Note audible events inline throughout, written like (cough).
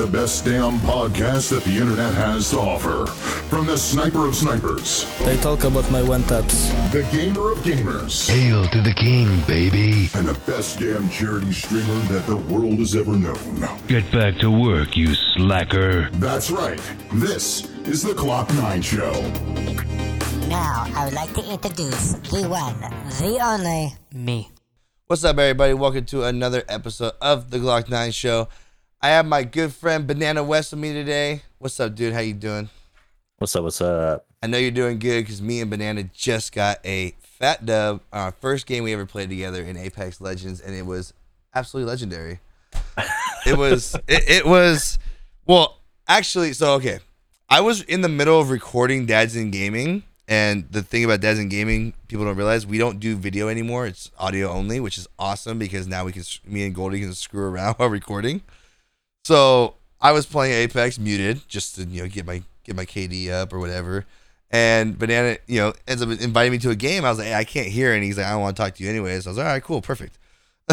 listening to the best damn podcast that the internet has to offer. From the sniper of snipers, They talk about my one taps. the gamer of gamers, Hail to the king, baby. and the best damn charity streamer that the world has ever known. Get back to work, you slacker. That's right. This is the Glock 9 Show. Now, I would like to introduce the one, the only, me. What's up, everybody? Welcome to another episode of the Glock 9 Show. I have my good friend Bananawes with me today. What's up, dude? How you doing? What's up? What's up? I know you're doing good because me and Banana just got a fat dub on our first game we ever played together in Apex Legends, and it was absolutely legendary. (laughs) it was, it, it was, well, actually, so okay. I was in the middle of recording Dads in Gaming, and the thing about Dads in Gaming, people don't realize we don't do video anymore. It's audio only, which is awesome because now we can, me and Goldie can screw around (laughs) while recording. So I was playing Apex muted just to you know get my get my KD up or whatever. And Banana, you know, ends up inviting me to a game. I was like, hey, I can't hear, and he's like, I don't want to talk to you anyways. I was like, all right, cool, perfect. (laughs)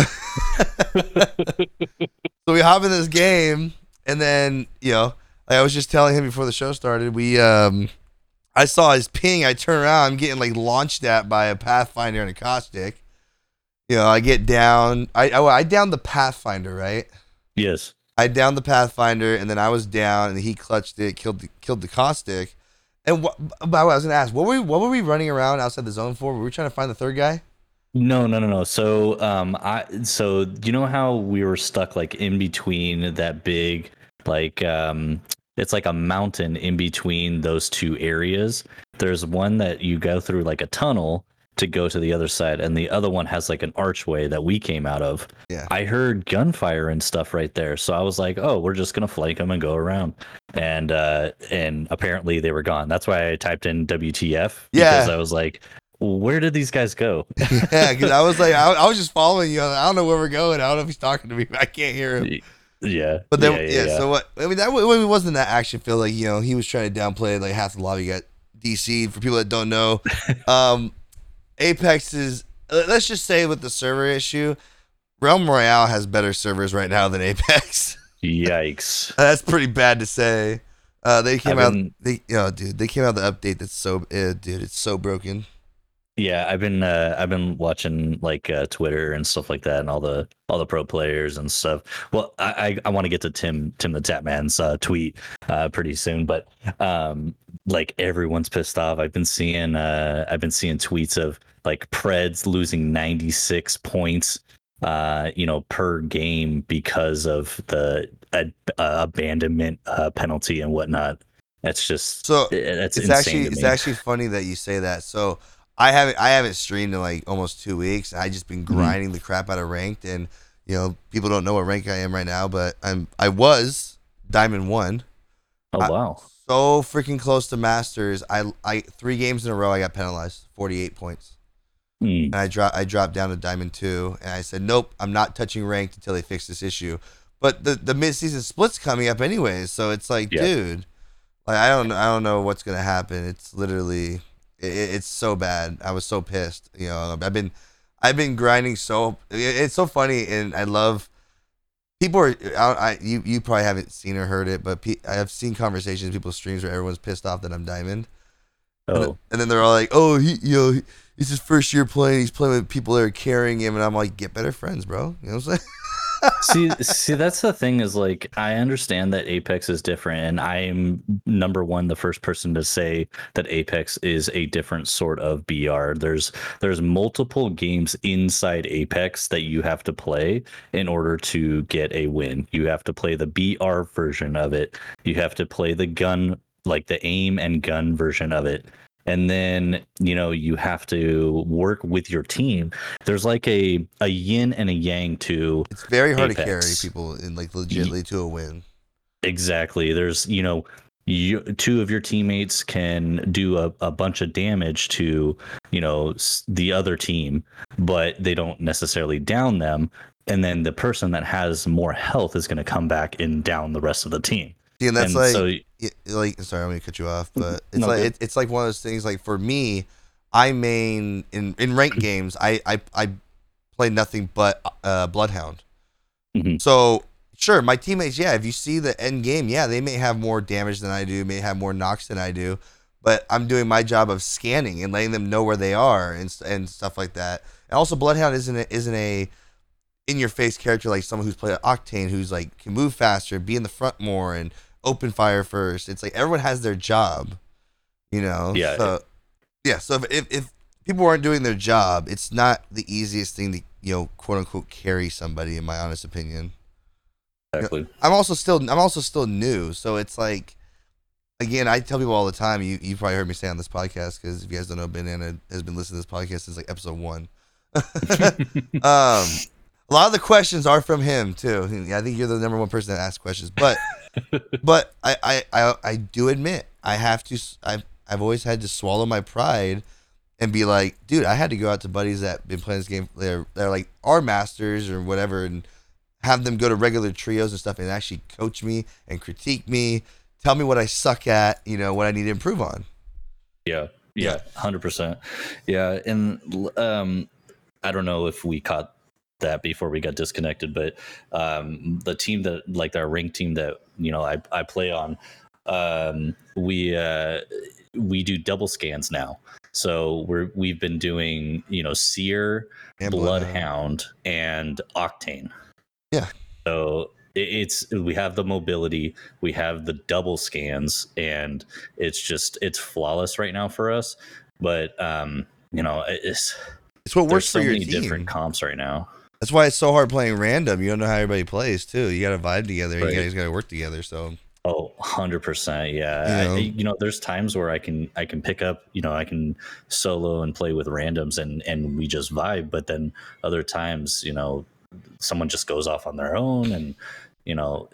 so we hop in this game, and then you know, like I was just telling him before the show started, we um, I saw his ping. I turn around, I'm getting like launched at by a Pathfinder and a caustic. You know, I get down. I I, I downed the Pathfinder, right? Yes. I downed the Pathfinder, and then I was down, and he clutched it, killed the, killed the caustic. And what? By the way, I was gonna ask, what were we, what were we running around outside the zone for? Were we trying to find the third guy? No, no, no, no. So, um, I so you know how we were stuck like in between that big, like, um, it's like a mountain in between those two areas. There's one that you go through like a tunnel to go to the other side, and the other one has like an archway that we came out of. Yeah. I heard gunfire and stuff right there, so I was like, "Oh, we're just gonna flank them and go around." And uh, and apparently they were gone. That's why I typed in WTF Yeah. because I was like, "Where did these guys go?" (laughs) yeah, because I was like, I, I was just following you. I don't know where we're going. I don't know if he's talking to me. (laughs) I can't hear him. yeah, But then, yeah, yeah, yeah. So what? I mean, that it wasn't that action feel. Like you know, he was trying to downplay. Like half the lobby got DC. For people that don't know, (laughs) um, Apex is. Let's just say with the server issue, Realm Royale has better servers right now than Apex. (laughs) Yikes! That's pretty bad to say. Uh, they came out. They, oh, dude, they came out the update that's so, uh, dude, it's so broken. Yeah, I've been uh, I've been watching like uh, Twitter and stuff like that, and all the all the pro players and stuff. Well, I I, I want to get to Tim Tim the Tatman's uh, tweet uh, pretty soon, but um, like everyone's pissed off. I've been seeing uh, I've been seeing tweets of like Preds losing ninety six points, uh, you know, per game because of the uh, abandonment uh, penalty and whatnot. That's just So that's it's actually it's actually funny that you say that. So I haven't I haven't streamed in like almost two weeks. I just been Mm-hmm. grinding the crap out of ranked, and you know people don't know what rank I am right now, but I'm I was diamond one. oh I- wow. So freaking close to masters. I I three games in a row I got penalized, forty eight points, Mm. and I dropped I dropped down to diamond two, and I said nope, I'm not touching ranked until they fix this issue. But the the mid season split's coming up anyways, so it's like, Yeah. dude, like I don't I don't know what's gonna happen. It's literally it, it's so bad. I was so pissed. You know, I've been I've been grinding so. it- It's so funny, and I love people are. I, I you you probably haven't seen or heard it, but pe- I have seen conversations, people's streams where everyone's pissed off that I'm diamond, and, then, Oh, and then they're all like, "Oh, he you know." he- It's his first year playing. He's playing with people that are carrying him, and I'm like, get better friends, bro. You know what I'm saying? (laughs) see, see, that's the thing is like I understand that Apex is different, and I am number one, the first person to say that Apex is a different sort of BR. There's there's multiple games inside Apex that you have to play in order to get a win. You have to play the BR version of it. You have to play the gun, like the aim and gun version of it. And then, you know, you have to work with your team. There's like a, a yin and a yang to It's very hard to carry people in like legitly to a win. Exactly. There's, you know, you, two of your teammates can do a, a bunch of damage to, you know, the other team, but they don't necessarily down them. And then the person that has more health is going to come back and down the rest of the team. See, and that's and like, so like, sorry, I'm gonna cut you off, but it's No, like it, it's like one of those things. Like for me, I main in in ranked (laughs) games. I I I play nothing but uh, Bloodhound. Mhm. So sure, my teammates, yeah, if you see the end game, yeah, they may have more damage than I do, may have more knocks than I do, but I'm doing my job of scanning and letting them know where they are and and stuff like that. And also, Bloodhound isn't a, isn't a in your face character like someone who's played Octane, who's like can move faster, be in the front more, and open fire first. It's like everyone has their job, you know. Yeah. So, yeah. So if, if if people aren't doing their job, it's not the easiest thing to you know quote unquote carry somebody. In my honest opinion. Exactly. I'm also still I'm also still new, so it's like again, I tell people all the time. You you probably heard me say on this podcast because if you guys don't know, Banana has been listening to this podcast since like episode one. (laughs) um, a lot of the questions are from him too. I think you're the number one person that asks questions, but (laughs) but I, I I I do admit I have to. s- I've I've always had to swallow my pride and be like, dude, I had to go out to buddies that been playing this game. They're they're like our masters or whatever, and have them go to regular trios and stuff and actually coach me and critique me, tell me what I suck at, you know, what I need to improve on. Yeah, yeah, hundred percent. Yeah, and um, I don't know if we caught that before we got disconnected, but um, the team that like our rank team that you know I I play on, um, we uh, we do double scans now. So we're we've been doing you know Seer, And Bloodhound. And Octane. Yeah. So it's we have the mobility, we have the double scans, and it's just it's flawless right now for us. But um, you know, it's It's what works so for your many team. different comps right now. That's why it's so hard playing random. You don't know how everybody plays too. You got to vibe together. Right. You guys got to work together. So Oh, 100%. Yeah. You I- know? you know, there's times where I can I can pick up, you know, I can solo and play with randoms and and we just vibe, but then other times, you know, someone just goes off on their own and you know,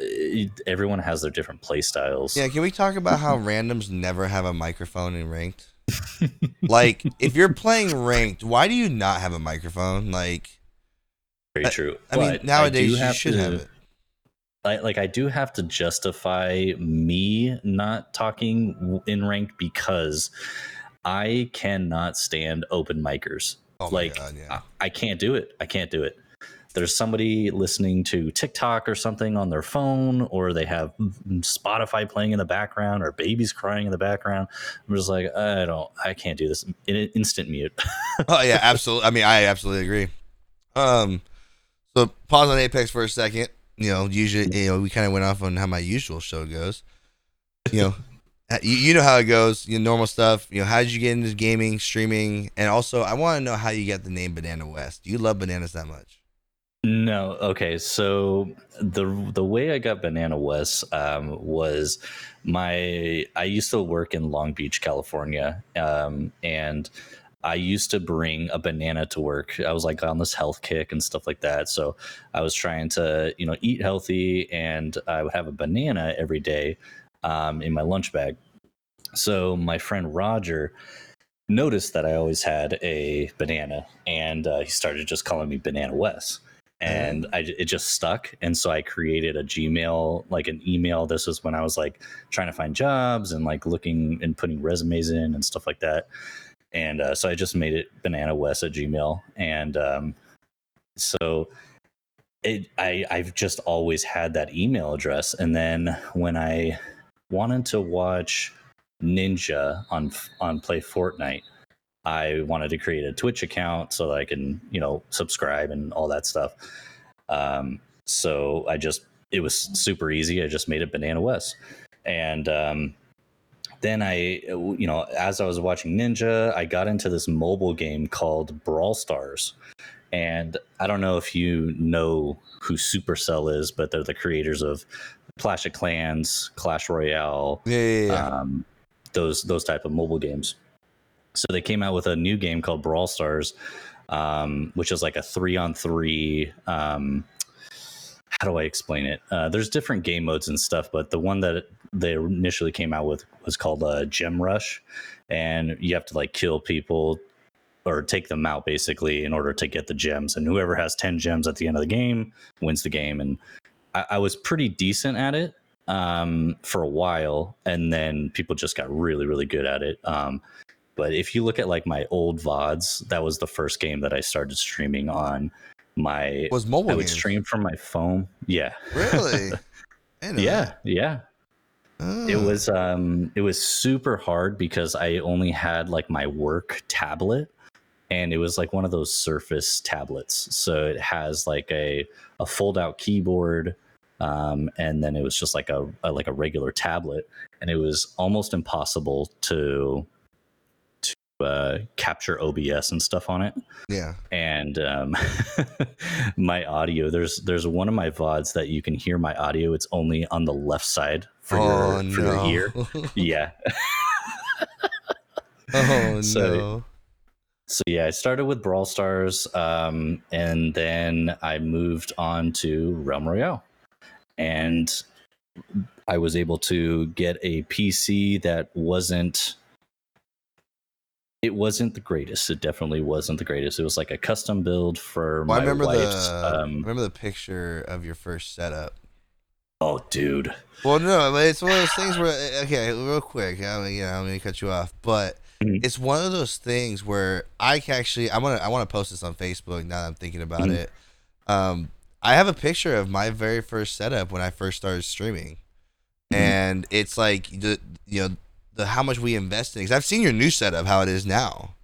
everyone has their different play styles. yeah, can we talk about how (laughs) randoms never have a microphone in ranked? like if you're playing ranked, why do you not have a microphone? Like Very true. I mean, But nowadays do you should to- have it. I, like I do have to justify me not talking in rank because I cannot stand open micers. Oh like God, yeah. I, I can't do it. I can't do it. There's somebody listening to TikTok or something on their phone, or they have Spotify playing in the background, or babies crying in the background. I'm just like, I don't, I can't do this. In instant mute. (laughs) oh yeah, absolutely. I mean, I absolutely agree. Um, so pause on Apex for a second. You know, usually, you know, we kind of went off on how my usual show goes. You know, (laughs) uh, you, you know how it goes. You know, normal stuff. You know, how did you get into gaming, streaming, and also I want to know how you got the name Bananawes. Do you love bananas that much? No, okay. So the the way I got Bananawes um, was my I used to work in Long Beach, California, um, and I used to bring a banana to work. I was like on this health kick and stuff like that. So I was trying to you know eat healthy, and I would have a banana every day um, in my lunch bag. So my friend Roger noticed that I always had a banana, and uh, he started just calling me Banana Wes. and I, it just stuck and so i created a gmail like an email this was when i was like trying to find jobs and like looking and putting resumes in and stuff like that and uh, so i just made it bananawes at gmail and um, so it i i've just always had that email address and then when i wanted to watch ninja on on play fortnite I wanted to create a Twitch account so that I can, you know, subscribe and all that stuff. Um, so I just, it was super easy. I just made it Bananawes. And um, then I, you know, as I was watching Ninja, I got into this mobile game called Brawl Stars. And I don't know if you know who Supercell is, but they're the creators of Clash of Clans, Clash Royale, Yeah, yeah, yeah. um, those those type of mobile games. So they came out with a new game called Brawl Stars, um, which is like a three on three. Um, how do I explain it? Uh, there's different game modes and stuff, but the one that they initially came out with was called a Gem Rush, and you have to like kill people or take them out basically in order to get the gems. And whoever has ten gems at the end of the game wins the game. And I, I was pretty decent at it um, for a while, and then people just got really, really good at it. Um, but if you look at like my old VODs, that was the first game that I started streaming on. my Was mobile I would games. stream from my phone. Yeah. Really? I didn't know Yeah, that. yeah. It Oh. was um it was super hard because I only had like my work tablet and it was like one of those surface tablets. So it has like a a fold out keyboard um and then it was just like a, a like a regular tablet and it was almost impossible to to uh, capture OBS and stuff on it Yeah. and um, (laughs) my audio there's there's one of my vods that you can hear my audio it's only on the left side for oh your for no. your ear (laughs) yeah oh (laughs) So- no. so yeah i started with brawl stars um, and then i moved on to realm royale and i was able to get a pc that wasn't it wasn't the greatest it definitely wasn't the greatest it was like a custom build for Well, I my remember wife's the I um, remember the picture of your first setup. Oh dude Well, no, but it's one of those things where okay, real quick, I mean, you know, I'm gonna cut you off, but Mhm. it's one of those things where I can actually I want to I want to post this on Facebook now that I'm thinking about Mhm. it. Um, I have a picture of my very first setup when I first started streaming, Mhm. and it's like the you know the how much we invested because I've seen your new setup how it is now.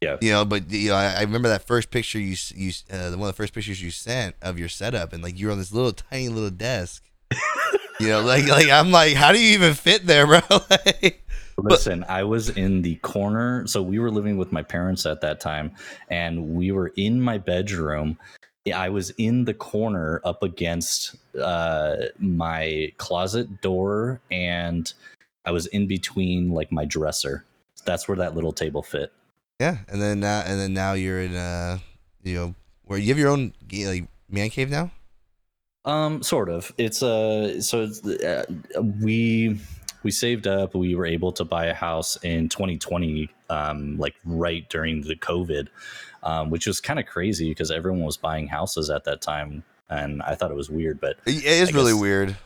Yeah. You know, but you know, I, I remember that first picture you you uh, one of the first pictures you sent of your setup, and like you're on this little tiny little desk. You know, like like I'm like, how do you even fit there, bro? (laughs) like, Listen, I was in the corner. So we were living with my parents at that time, and we were in my bedroom. I was in the corner up against uh, my closet door, and I was in between like my dresser. That's where that little table fit. yeah, and then now and then now you're in uh, you know, where you have your own like man cave now. Um, sort of. It's uh, so it's, uh, we we saved up. We were able to buy a house in 2020, um, like right during the COVID, um, which was kind of crazy because everyone was buying houses at that time, and I thought it was weird. But It it is really weird.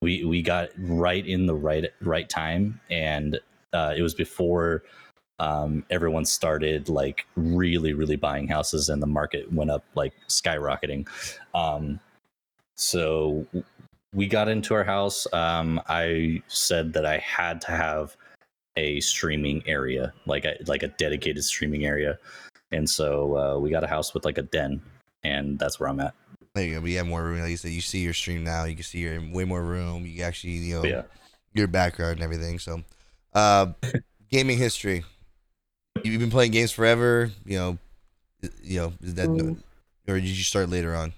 we we got right in the right right time, and uh, it was before. Um, everyone started like really, really buying houses, and the market went up like skyrocketing. Um, so we got into our house. Um, I said that I had to have a streaming area, like a like a dedicated streaming area, and so uh, we got a house with like a den, and that's where I'm at. There you go. But you have more room. Like you said, you see your stream now. You can see you're in way more room. You actually, you know, Yeah. your background and everything. So, uh, (laughs) gaming history. You've been playing games forever. You know, you know is that, or did you start later on?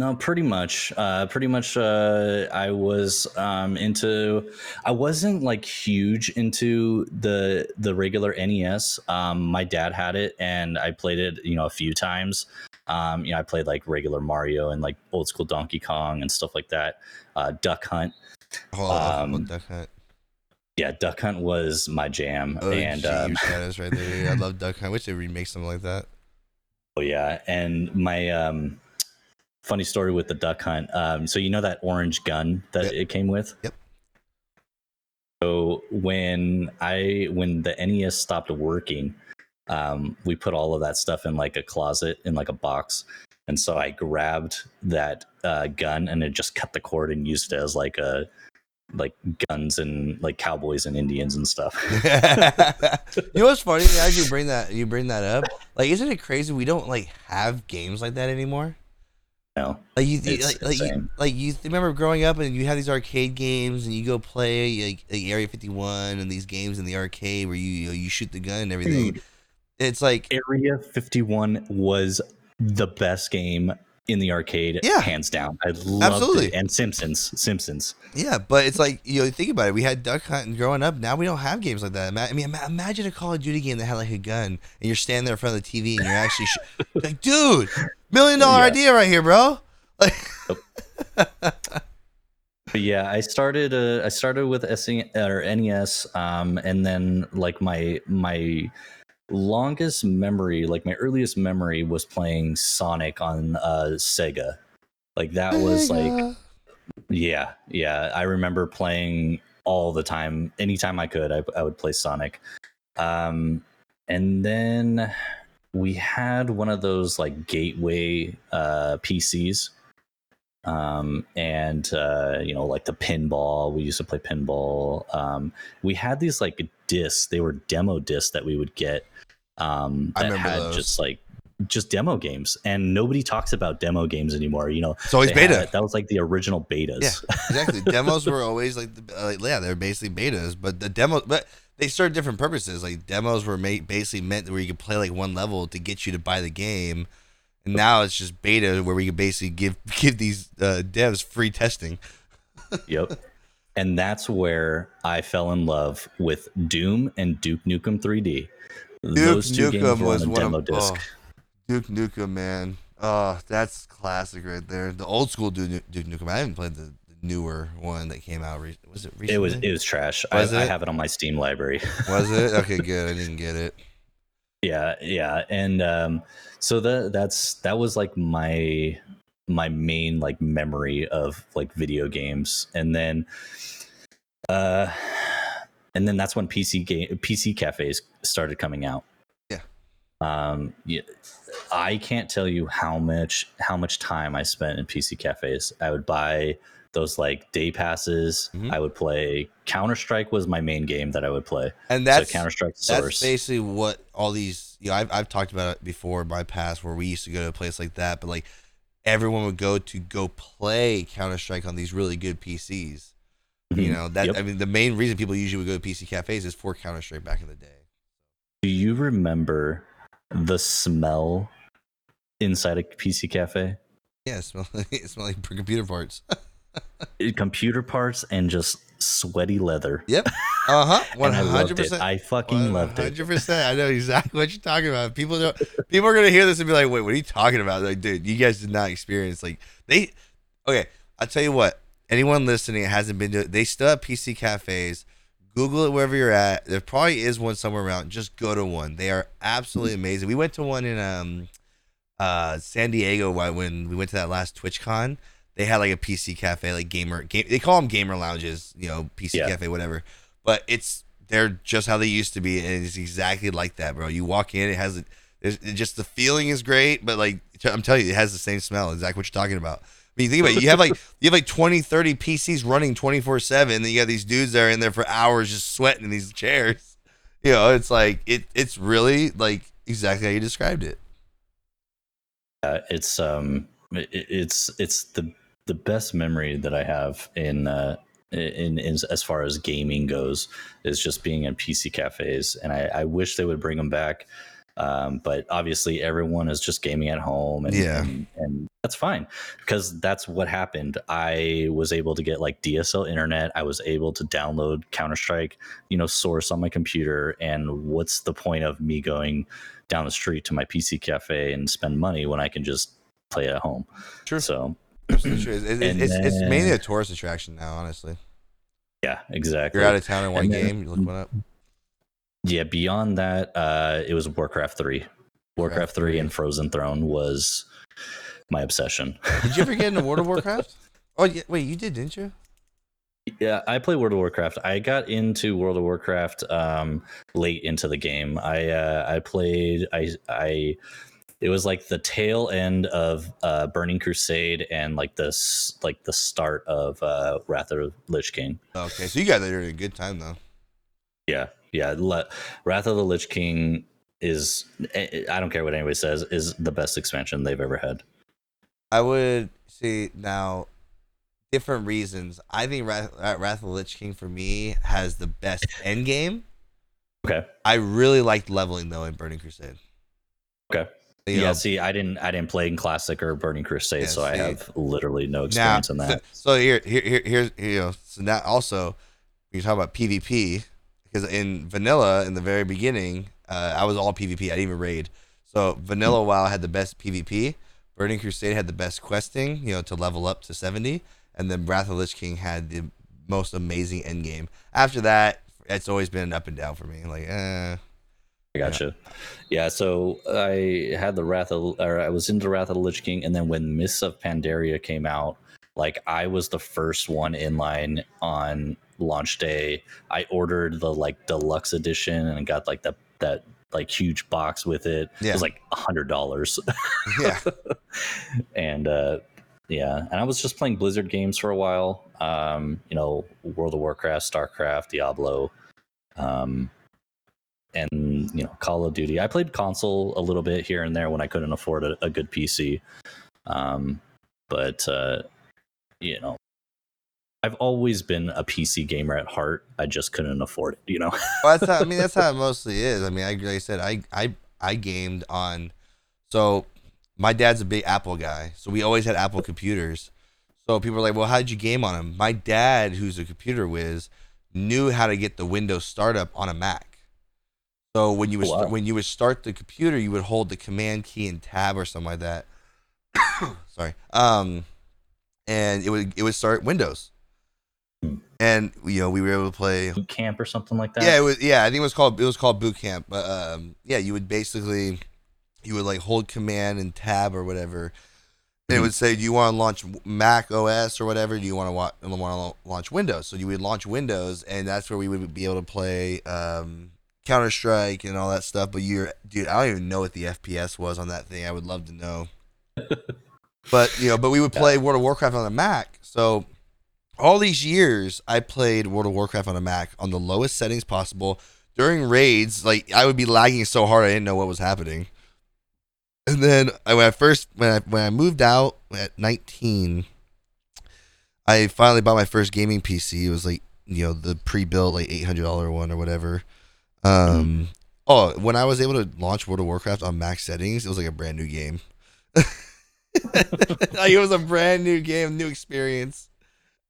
No, pretty much. Uh, pretty much. Uh, I was um, into. I wasn't like huge into the the regular NES. Um, my dad had it, and I played it. You know, a few times. Um, you know, I played like regular Mario and like old school Donkey Kong and stuff like that. Uh, Duck Hunt. On, Um, Duck Hunt. Yeah, Duck Hunt was my jam. Oh, and gee, um, your status right there. I love Duck Hunt. I wish they remake something like that. (laughs) Oh yeah, and my um, funny story with the duck hunt. Um, so you know that orange gun that Yep. it came with. Yep. So when I when the NES stopped working, um, we put all of that stuff in like a closet in like a box, and so I grabbed that uh, gun and it just cut the cord and used it as like a like guns and like cowboys and Indians and stuff. (laughs) you know what's funny? As you bring that, you bring that up. Like, isn't it crazy? We don't like have games like that anymore. No. Like you, It's like, like you, like you remember growing up and you had these arcade games and you go play like, like Area 51 and these games in the arcade where you you, know, you shoot the gun and everything. Dude. It's like Area 51 was the best game in the arcade, Yeah. hands down. I loved Absolutely. it. And Simpsons, Simpsons. yeah, but it's like you know think about it. We had duck hunt and growing up. Now we don't have games like that. I mean, imagine a Call of Duty game that had like a gun and you're standing there in front of the TV and you're actually sh- (laughs) like, dude, million dollar Yeah. idea right here, bro. Like, (laughs) But yeah, I started. Uh, I started with SE or NES, um, and then like my my longest memory, like my earliest memory, was playing Sonic on uh, Sega. Like that was like Yeah, yeah. I remember playing all the time. Anytime I could, I, I would play Sonic. Um, and then we had one of those like gateway uh, PCs, um, and uh, you know, like the pinball. We used to play pinball. Um, we had these like discs. They were demo discs that we would get. Um, I that had those. just like just demo games, and nobody talks about demo games anymore. You know, It's always beta. had- that was like the original betas. Yeah, exactly. (laughs) Demos were always like, the, uh, like, yeah, they're basically betas, but the demo, but they served different purposes. Like demos were made basically meant where you could play like one level to get you to buy the game, and now it's just beta where we could basically give (laughs) give these uh, devs free testing. (laughs) Yep. And that's where I fell in love with Doom and Duke Nukem 3D. Duke two Nukem were was on a one demo of disc. oh, Duke Nukem, man. Oh, that's classic right there. The old school Duke, Duke Nukem. I haven't played the newer one that came out. Re- was it recently? It was it was trash. Was I, I have it on my Steam library. (laughs) Was it? Okay, good. I didn't get it. yeah, yeah, and um, so the that's that was like my my main like memory of like video games, and then uh, and then that's when PC game PC cafes started coming out. Yeah. Um, yeah, I can't tell you how much how much time I spent in PC cafes. I would buy those like day passes. Mhm. I would play Counter Strike was my main game that I would play. And that's so Counter Strike That's Source. basically what all these. You know, I've I've talked about it before in my past where we used to go to a place like that, but like everyone would go to go play Counter Strike on these really good PCs. You Mhm. know that Yep. I mean the main reason people usually would go to PC cafes is for Counter Strike back in the day. Do you remember the smell inside a PC cafe? Yeah, it smell (laughs) it smell like computer parts. (laughs) (laughs) Computer parts and just sweaty leather. yep. (laughs) Uh huh. One And I loved hundred percent. I fucking loved it. Hundred percent. I know exactly what you're talking about. People don't. People are gonna hear this and be like, "Wait, what are you talking about?" Like, dude, you guys did not experience like they. Okay, I'll tell you what. Anyone listening hasn't been to it, they still have PC cafes. Google it wherever you're at. There probably is one somewhere around. Just go to one. They are absolutely amazing. We went to one in um, uh, San Diego wh- when we went to that last TwitchCon. They had like a PC cafe, like gamer game. They call them gamer lounges, you know, PC Yeah. cafe, whatever. But it's they're just how they used to be, and it's exactly like that, bro. You walk in, it has it just the feeling is great, but like I'm telling you, it has the same smell. Exactly what you're talking about. I mean, think about it. You have like you have like 20, 30 PCs running 24 seven. Then you got these dudes that are in there for hours just sweating in these chairs. (laughs) You know, it's like it. It's really like exactly how you described it. Uh, it's um, it, it's it's the the best memory that I have in uh in, in as far as gaming goes is just being in PC cafes, and I, I wish they would bring them back. Um, but obviously, everyone is just gaming at home, and, Yeah. and and that's fine because that's what happened. I was able to get like DSL internet. I was able to download Counter Strike, you know, source on my computer. And what's the point of me going down the street to my PC cafe and spend money when I can just play at home? Sure. So It's, it's, it's, And it's, mainly a tourist attraction now. Honestly, yeah, exactly. you're out of town in one And then- game. You look one up. Yeah, beyond that, uh, it was Warcraft three. Warcraft Warcraft three 3. and Frozen Throne was my obsession. Did you ever get into World of (laughs) Warcraft? Oh, yeah, wait, you did, didn't you? Yeah, I play World of Warcraft. I got into World of Warcraft um, late into the game. I uh, I played. I I. It was like the tail end of uh, Burning Crusade and like this like the start of uh, Wrath of Lich King. Okay, so you got there at a good time though. Yeah, yeah. Le- Wrath of the Lich King is. I I don't care what anybody says. Is the best expansion they've ever had. I would see now different reasons. I think Wrath, Wrath of the Lich King for me has the best end game. Okay. I really liked leveling though in Burning Crusade. Okay. You yeah. know, See, I didn't. I didn't play in Classic or Burning Crusade, Yeah, so I have literally no now, experience in that. So, so here, here, here, here's you know. So now also, you talk about PvP because in vanilla in the very beginning, uh, I was all PvP. I didn't even raid. So vanilla WoW had the best PvP. Burning Crusade had the best questing, you know, to level up to seventy, and then Wrath of Lich King had the most amazing end game. After that, it's always been an up and down for me. Like, eh. I gotcha. Yeah. so I had the Wrath of, or I was into Wrath of the Lich King, and then when Mists of Pandaria came out, like I was the first one in line on launch day. I ordered the like deluxe edition and got like the that like huge box with it. Yeah. It was like a hundred dollars. Yeah. (laughs) and uh, yeah, and I was just playing Blizzard games for a while. Um, you know, World of Warcraft, StarCraft, Diablo, um, and you know, Call of Duty. I played console a little bit here and there when I couldn't afford a, a good PC. Um, but uh, you know, I've always been a PC gamer at heart. I just couldn't afford it. You know. (laughs) well, that's how, I mean that's how it mostly is. I mean, I, like I said, I I I gamed on. So my dad's a big Apple guy, so we always had Apple computers. So people are like, "Well, how did you game on them?" My dad, who's a computer whiz, knew how to get the Windows startup on a Mac. So when you would Oh, wow. start, when you would start the computer, you would hold the Command key and Tab or something like that. (coughs) Sorry. Um, and it would it would start Windows. Hmm. And you know we were able to play Boot camp or something like that. yeah, it was. Yeah, I think it was called. It was called boot camp. But um, yeah, you would basically, you would like hold command and tab or whatever, and it Mhm. would say, "Do you want to launch Mac OS or whatever? Do you want to wa- want to launch Windows?" So you would launch Windows, and that's where we would be able to play um, Counter Strike and all that stuff. But you're, dude, I don't even know what the FPS was on that thing. I would love to know. (laughs) but you know, but we would play World of Warcraft on a Mac. So all these years I played World of Warcraft on a Mac on the lowest settings possible. During raids, like I would be lagging so hard I didn't know what was happening. And then I, when I first when I when I moved out at 19, I finally bought my first gaming PC. It was like you know the pre-built like eight hundred dollar one or whatever. Um. Oh, when I was able to launch World of Warcraft on max settings, it was like a brand new game. (laughs) like it was a brand new game, new experience.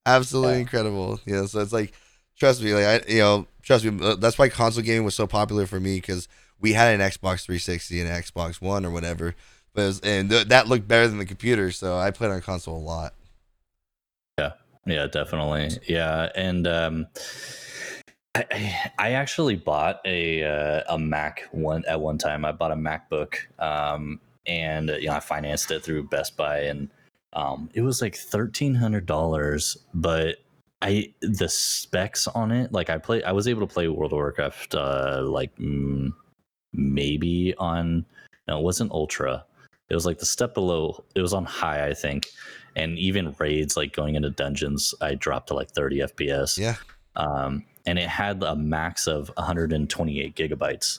Absolutely Yeah. incredible. You know, so it's like, trust me, like I, you know, trust me. uh, That's why console gaming was so popular for me because we had an Xbox 360 and an Xbox One or whatever, but it was, and th- that looked better than the computer. So I played on console a lot. Yeah, yeah, definitely. Yeah, and um, I- I actually bought a uh, a Mac one at one time. I bought a MacBook, um, and you know I financed it through Best Buy, and um, it was like thirteen hundred dollars. But I the specs on it, like I play, I was able to play World of Warcraft, uh, like mm, maybe on no, it wasn't Ultra. It was like the step below. It was on high, I think and even raids like going into dungeons i dropped to like 30 fps Yeah. um, and it had a max of 128 gigabytes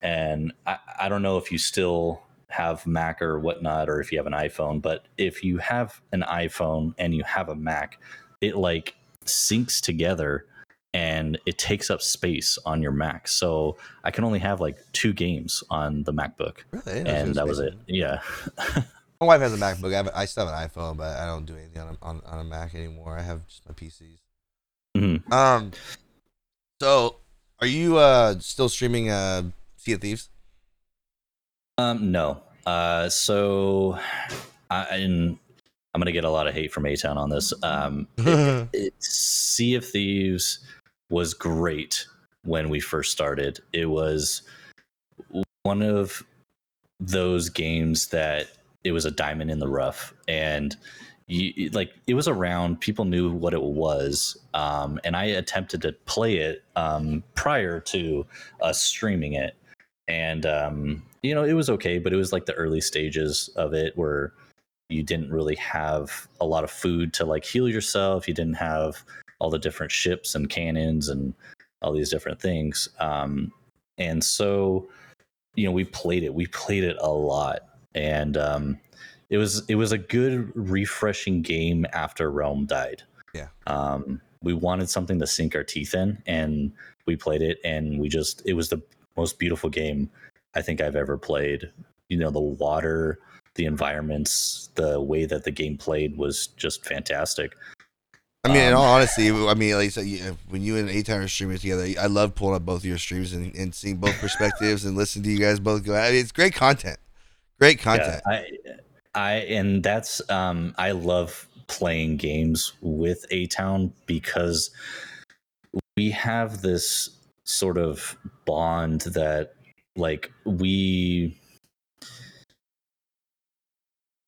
and I, I don't know if you still have mac or whatnot or if you have an iphone but if you have an iphone and you have a mac it like syncs together and it takes up space on your mac so i can only have like two games on the macbook Really? and that was it yeah (laughs) My wife has a MacBook. I, have, I still have an iPhone, but I don't do anything on a, on, on a Mac anymore. I have just my PCs. Mhm. Um. So, are you uh still streaming uh Sea of Thieves? Um, no. Uh, so I, and I'm gonna get a lot of hate from A Town on this. Um, it, (laughs) it, sea of Thieves was great when we first started. It was one of those games that it was a diamond in the rough, and you like it was around. People knew what it was, um, and I attempted to play it um, prior to us streaming it. And um, you know it was okay but it was like the early stages of it where you didn't really have a lot of food to like heal yourself. You didn't have all the different ships and cannons and all these different things. Um, and so you know we played it. We played it a lot. And um, it was it was a good refreshing game after realm died Yeah. um, we wanted something to sink our teeth in and we played it and we just it was the most beautiful game I think I've ever played. You know, the water, the environments, the way that the game played was just fantastic. I mean, in Um, all honesty, I mean, like you said, you, when you and A-Town are streaming together, I love pulling up both of your streams and, and seeing both perspectives and listening to you guys both go. I mean, it's great content. Great content. Yeah, I, I, and that's um, I love playing games with A Town because we have this sort of bond that, like, we.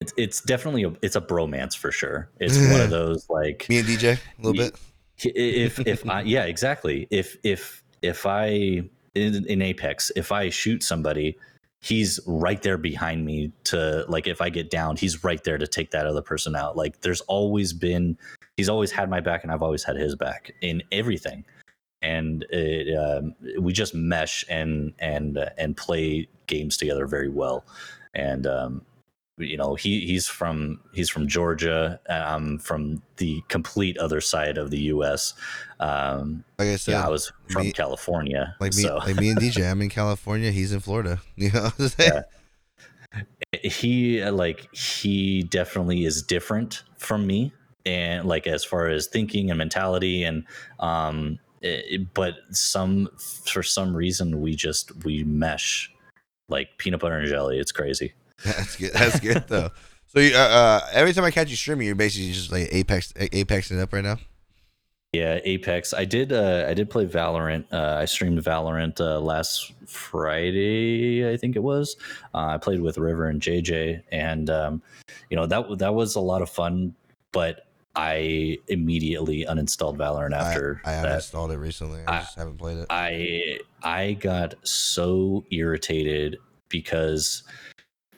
It's, it's definitely a it's a bromance for sure. It's (laughs) one of those like Me and DJ, a little bit. if if I yeah exactly if if if I in, in Apex, if I shoot somebody, he's right there behind me to like if I get down, he's right there to take that other person out. Like there's always been he's always had my back and I've always had his back in everything. And it, um, we just mesh and and uh, and play games together very well. And um, you know he he's from he's from Georgia. I'm from the complete other side of the U.S. Um, Like I said, yeah, I was from me- California. like me, so. like me and DJ. (laughs) I'm in California. He's in Florida. (laughs) You know, what I'm saying? Yeah. he like he definitely is different from me and like as far as thinking and mentality and um it, but some for some reason we just we mesh like peanut butter and jelly it's crazy (laughs) That's good. That's good though. So you, uh, uh, every time I catch you streaming, you're basically just like Apex, Apexing up right now. Yeah, Apex. I did. Uh, I did play Valorant. Uh, I streamed Valorant uh, last Friday, I think it was. Uh, I played with River and JJ, and um, you know that that was a lot of fun. But I immediately uninstalled Valorant after I, I uninstalled it recently. I, I- just haven't played it. I I got so irritated because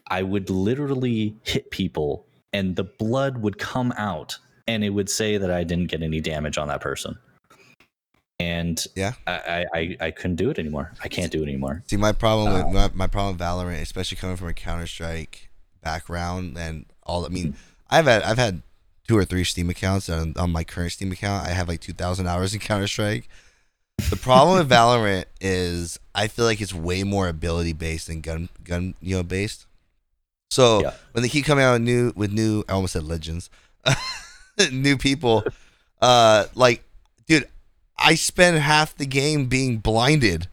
I would literally hit people and the blood would come out and it would say that I didn't get any damage on that person. And Yeah. I, I, I, couldn't do it anymore. I can't do it anymore. See, my problem with Uh, my, my problem with Valorant, especially coming from a Counter Strike background and all. I mean, I've had I've had two or three Steam accounts on, on my current Steam account. I have like two thousand hours in Counter Strike. The problem with (laughs) Valorant is I feel like it's way more ability based than gun gun you know based. So Yeah. when they keep coming out with new with new, I almost said legends, (laughs) new people, uh, like, dude, I spend half the game being blinded.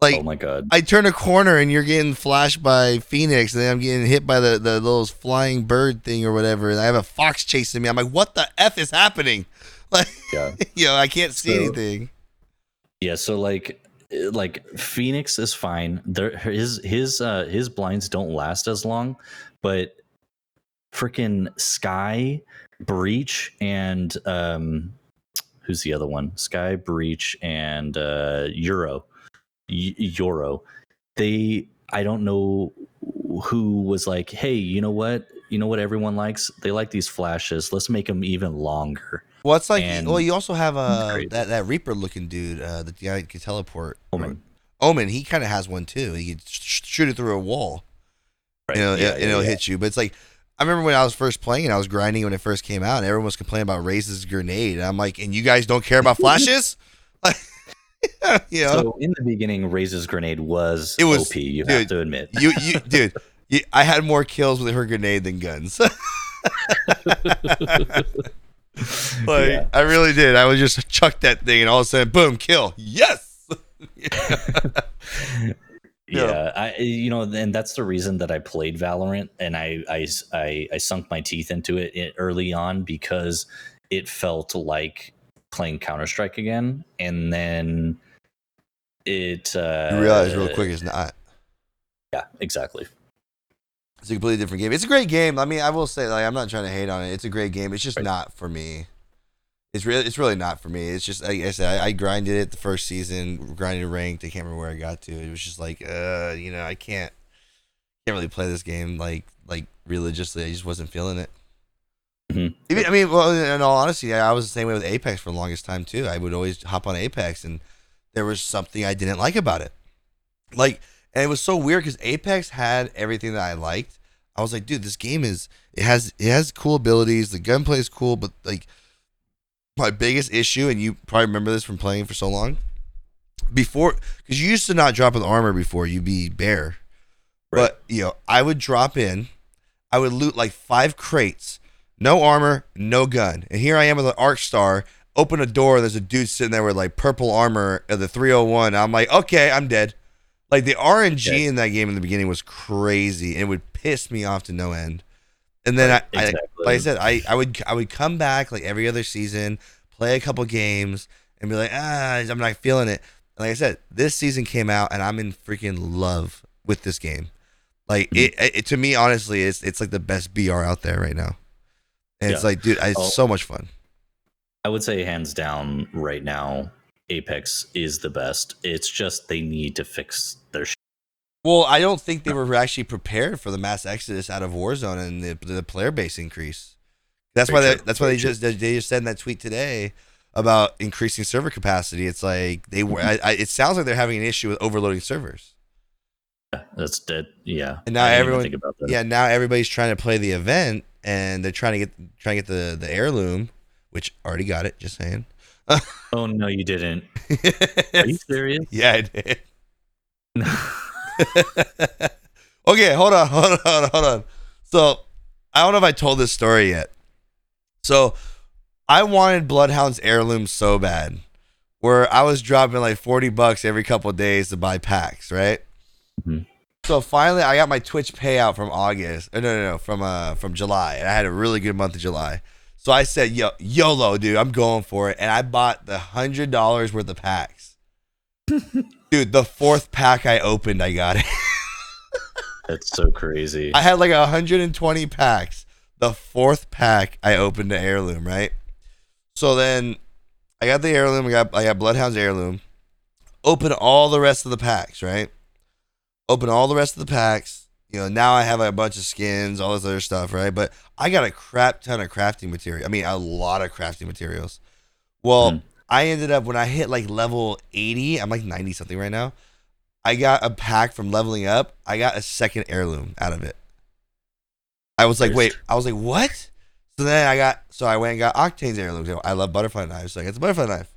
Like oh my god. I turn a corner and you're getting flashed by Phoenix, and then I'm getting hit by the, the little flying bird thing or whatever, and I have a fox chasing me. I'm like, what the f is happening? (laughs) Like, Yeah. (laughs) you know, I can't see So- anything. Yeah, so like like Phoenix is fine. There his his uh his blinds don't last as long, but freaking Skye, Breach and um who's the other one? Skye, Breach and uh Yoru. Y- Yoru. They I don't know who was like, "Hey, you know what? You know what everyone likes? They like these flashes. Let's make them even longer." Well, it's like, And- well, you also have uh, Crazy. that that Reaper looking dude, uh, the guy that can teleport. Omen. Omen, he kind of has one too. He can sh- shoot it through a wall. Right. you know, Yeah, and yeah, it'll yeah. hit you. But it's like I remember when I was first playing and I was grinding when it first came out, and everyone was complaining about Raze's grenade. And I'm like, and you guys don't care about (laughs) flashes? like, (laughs) you know, So in the beginning, Raze's grenade was, It was- OP. You dude, have to admit. you, you, (laughs) dude, you, I had more kills with her grenade than guns. (laughs) like Yeah. I really did. I was just chuck that thing, and all of a sudden, boom, kill. Yes. (laughs) yeah, I you know, and that's the reason that I played Valorant, and I I I, I sunk my teeth into it early on because it felt like playing Counter Strike again, and then it. Uh, You realize real quick, it's not. Yeah, exactly. It's a completely different game. It's a great game. I mean, I will say, like, I'm not trying to hate on it. It's a great game. It's just Right. not for me. It's really, it's really not for me. It's just, like I said, I, I grinded it the first season, grinded ranked. I can't remember where I got to. It was just like, uh, you know, I can't, can't really play this game like, like religiously. I just wasn't feeling it. Mhm. Even, I mean, well, in all honesty, I I was the same way with Apex for the longest time too. I would always hop on Apex, and there was something I didn't like about it. Like, and it was so weird because Apex had everything that I liked. I was like, dude, this game is it has it has cool abilities. The gunplay is cool, but like my biggest issue, and you probably remember this from playing for so long, before because you used to not drop with armor before you'd be bare, Right. but you know I would drop in, I would loot like five crates, no armor, no gun, and here I am with an arc star. Open a door, there's a dude sitting there with like purple armor of the 301. I'm like, okay, I'm dead. Like the RNG Okay. in that game in the beginning was crazy, and it would piss me off to no end. And then Right, I, I, like I said, I, I would I would come back like every other season, play a couple games, and be like, ah, I'm not feeling it. And like I said, this season came out, and I'm in freaking love with this game. Like it, Mm-hmm. it to me, honestly, it's it's like the best BR out there right now. And it's like, dude, it's Oh. so much fun. I would say hands down right now, Apex is the best. It's just they need to fix their. Sh- Well, I don't think they were actually prepared for the mass exodus out of Warzone and the, the player base increase. That's why they, that's why they just they just sent that tweet today about increasing server capacity. It's like they were. I, I, it sounds like they're having an issue with overloading servers. Yeah, That's dead. Yeah. And now I didn't even everyone, think about that. yeah, now everybody's trying to play the event, and they're trying to get trying to get the the heirloom, which already got it. Just saying. (laughs) Oh no, you didn't. (laughs) Are you serious? yeah, I did. (laughs) okay, hold on, hold on, hold on, hold on. So, I don't know if I told this story yet. So, I wanted Bloodhound's heirloom so bad, where I was dropping like forty bucks every couple of days to buy packs, right? Mhm. So finally, I got my Twitch payout from August. No, no, no, from uh from July, and I had a really good month of July. So I said, "Yo, YOLO, dude, I'm going for it," and I bought the hundred dollars worth of packs. (laughs) dude, the fourth pack I opened, I got it. (laughs) That's so crazy. I had like 120 packs. The fourth pack I opened the heirloom, right? So then I got the heirloom, I got I got Bloodhound's heirloom. Open all the rest of the packs, right? Open all the rest of the packs. You know, now I have a bunch of skins, all this other stuff, right? But I got a crap ton of crafting material. I mean, a lot of crafting materials. Well, Hmm. I ended up when I hit like level 80, I'm like 90 something right now. I got a pack from leveling up. I got a second heirloom out of it. I was like, wait, I was like, what? So then I got, so I went and got Octane's heirloom. I love butterfly knives. So I got the butterfly knife.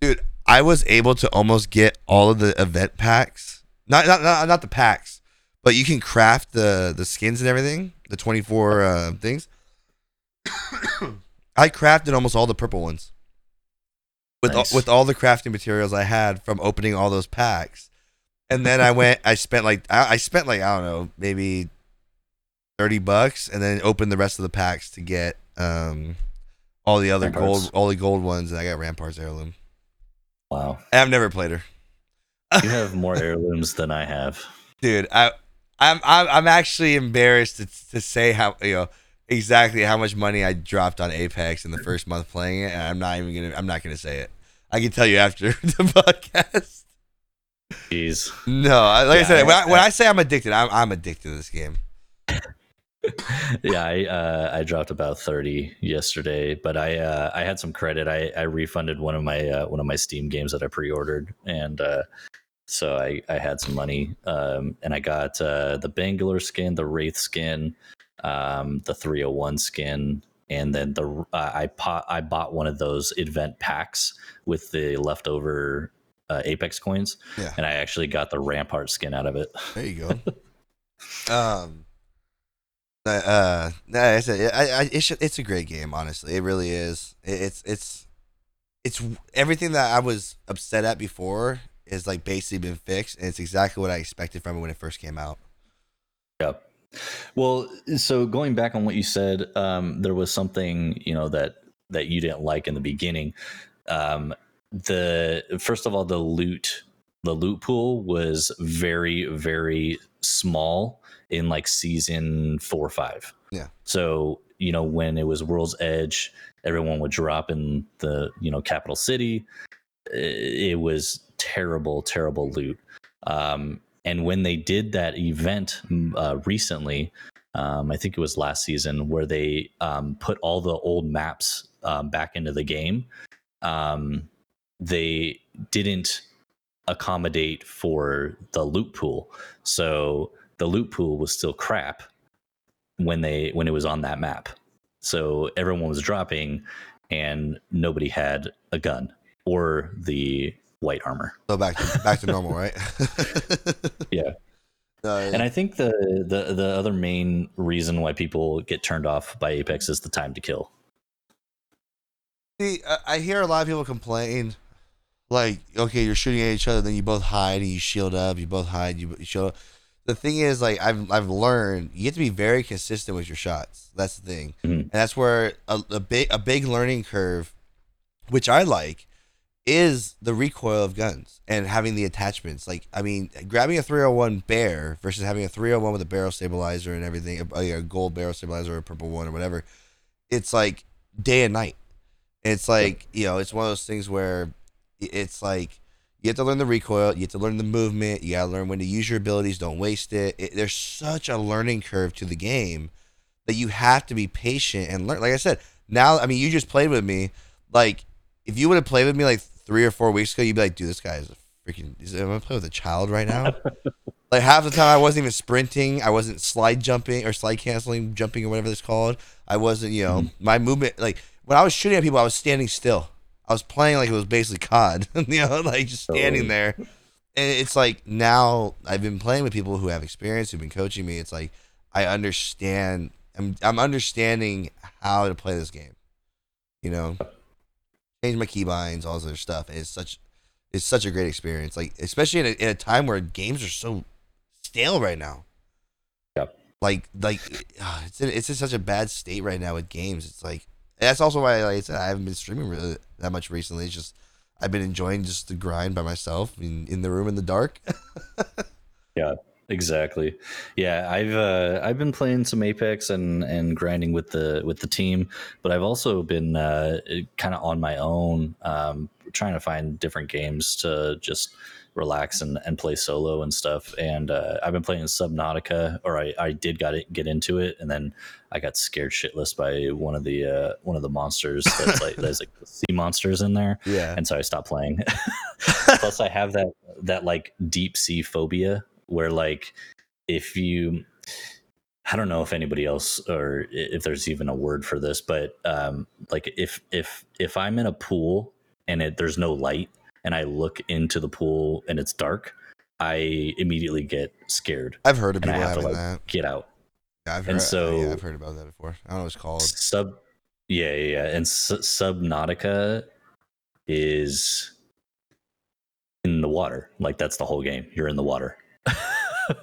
Dude, I was able to almost get all of the event packs. Not, not, not, not the packs, but you can craft the, the skins and everything, the 24 uh, things. (coughs) I crafted almost all the purple ones with Nice. all, with all the crafting materials I had from opening all those packs. And then I went, I spent like I, I spent like I don't know, maybe thirty bucks, and then opened the rest of the packs to get um all the other Ramparts. gold, all the gold ones, and I got Ramparts heirloom. wow. And I've never played her, You have more heirlooms than I have. (laughs) dude. I I'm I'm, I'm actually embarrassed to, to say how you know exactly how much money I dropped on Apex in the first month playing it, and I'm not even gonna I'm not gonna say it. I can tell you after (laughs) the podcast. Jeez. No, I- like I said, I- when I, when I say I'm addicted, I'm I'm addicted to this game. (laughs) yeah, I uh, I dropped about thirty yesterday, but I uh, I had some credit. I, I refunded one of my uh, one of my Steam games that I pre-ordered, and uh, so I, I had some money, um, and I got uh, the Bangalore skin, the Wraith skin, um, the 301 skin, and then the uh, I po- I bought one of those event packs with the leftover uh, Apex coins, Yeah. and I actually got the Rampart skin out of it. There you go. (laughs) um, uh, uh, no, I said, I, I, it's it's a great game. Honestly, it really is. It, it's it's it's everything that I was upset at before is like basically been fixed, and it's exactly what I expected from it when it first came out. Yep. Well, so going back on what you said, um, there was something you know that that you didn't like in the beginning. Um, the first of all, the loot, the loot pool was very, very small in like season four or five. Yeah. So you know when it was World's Edge, everyone would drop in the you know capital city. It it was terrible, terrible loot. Um, and when they did that event mm, uh, recently, um, I think it was last season, where they um, put all the old maps um, back into the game, um, they didn't accommodate for the loot pool. So the loot pool was still crap when they when it was on that map. So everyone was dropping, and nobody had a gun or the white armor. So back to back to normal, right? (laughs) Yeah. No, And I think the, the the other main reason why people get turned off by Apex is the time to kill. See, I- hear a lot of people complain, like, okay, you're shooting at each other, then you both hide and you shield up. You both hide, you you shield up. The thing is, like, I've I've learned you have to be very consistent with your shots. That's the thing, Mhm. and that's where a, a big a big learning curve, which I like, is the recoil of guns and having the attachments. Like, I mean, grabbing a 301 bare versus having a 301 with a barrel stabilizer and everything, a, a gold barrel stabilizer or a purple one or whatever. It's like day and night. It's like you know, it's one of those things where it's like you have to learn the recoil, you have to learn the movement, you gotta learn when to use your abilities, don't waste it. it there's such a learning curve to the game that you have to be patient and learn. Like I said, now I mean you just played with me. Like if you would have played with me like three or four weeks ago, you'd be like, dude, this guy is a freaking. Is, am I playing with a child right now? (laughs) like half the time I wasn't even sprinting, I wasn't slide jumping or slide canceling, jumping or whatever it's called. I wasn't, you know, mm-hmm. my movement. Like when I was shooting at people, I was standing still. I was playing like it was basically COD, (laughs) you know, like just standing Totally. there. And it's like now I've been playing with people who have experience, who've been coaching me. It's like I understand. I'm I'm understanding how to play this game. You know, change my keybinds, all this other stuff. And it's such it's such a great experience. Like especially in a, in a time where games are so stale right now. Yep. Like like uh, it's in, it's in such a bad state right now with games. It's like that's also why like I said I haven't been streaming really that much recently. It's just I've been enjoying just the grind by myself in, in the room in the dark. (laughs) Yeah, exactly. Yeah, I've uh, I've been playing some Apex and and grinding with the with the team, but I've also been uh, kind of on my own, um, trying to find different games to just relax and, and play solo and stuff. And uh, I've been playing Subnautica, or I, I did got it, get into it, and then I got scared shitless by one of the uh, one of the monsters that's like there's like (laughs) sea monsters in there yeah. and so I stopped playing. (laughs) Plus, I have that that like deep sea phobia where like if you, I don't know if anybody else or if there's even a word for this, but um, like if if if I'm in a pool and it, there's no light and I look into the pool and it's dark, I immediately get scared I've heard of and I people have to like that. get out. Yeah, I've and so- yeah, I've heard about that before. I don't know what it's called. Sub, yeah, yeah, yeah. And S- Subnautica is in the water. Like that's the whole game. You're in the water.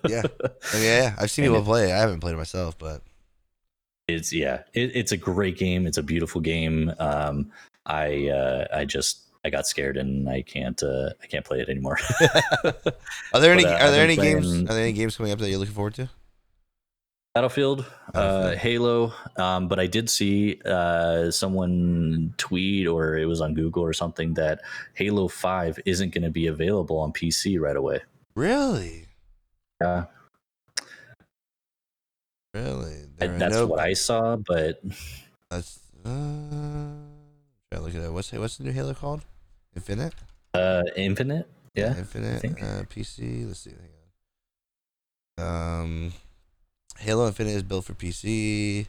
Yeah. I mean, yeah, I've seen And people it- play. it. I haven't played it myself, but It's yeah. It, it's a great game. It's a beautiful game. Um, I uh, I just I got scared and I can't uh, I can't play it anymore. (laughs) are there any But, uh, are there any been games are there any games coming up that you're looking forward to? Battlefield, uh, Halo, um, but I did see uh, someone tweet or it was on Google or something that Halo Five isn't going to be available on PC right away. Really? Yeah, Really? I- that's no- what I saw, but That's uh, try to look at it. What's what's the new Halo called? Infinite. uh, Infinite, yeah, Infinite. Uh, PC. Let's see. Hang on. Um, Halo Infinite is built for PC.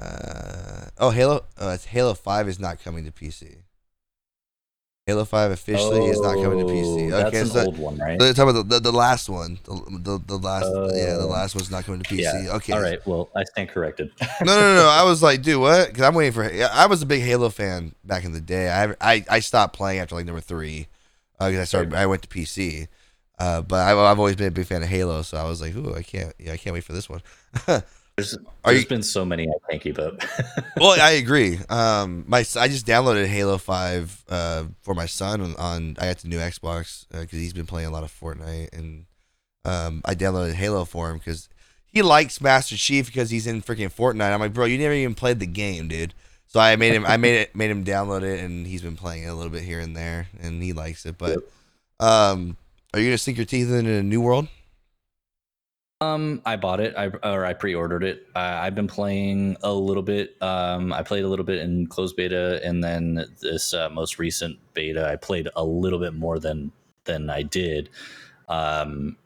Uh, oh, Halo. It's Halo Five is not coming to PC. Halo Five officially is not coming to PC. Oh, Okay, that's an so old one, right? they're talking about the, the, the last one. The, the, the last yeah, the Oh. last one's not coming to PC. Yeah. Okay. All right. Well, I stand corrected. (laughs) no, no, no, no. I was like, dude, what? Because I'm waiting for. I was a big Halo fan back in the day. I I, I stopped playing after like number three because I started. I went to PC. Uh, but I've, I've always been a big fan of Halo, so I was like, ooh, I can't. Yeah, I can't wait for this one. (laughs) There's, there's you- been so many I can't keep up. (laughs) well, I agree. Um, my I just downloaded Halo Five uh for my son on, on I got the new Xbox because he's been playing a lot of Fortnite, and um, I downloaded Halo for him because he likes Master Chief because he's in freaking Fortnite. I'm like, bro, you never even played the game, dude. So I made him I made it made him download it, and he's been playing it a little bit here and there, and he likes it. But um, are you gonna sink your teeth into a New World? Um, I bought it. I or I pre-ordered it. I've been playing a little bit. Um, I played a little bit in closed beta, and then this uh, most recent beta, I played a little bit more than than I did. Um,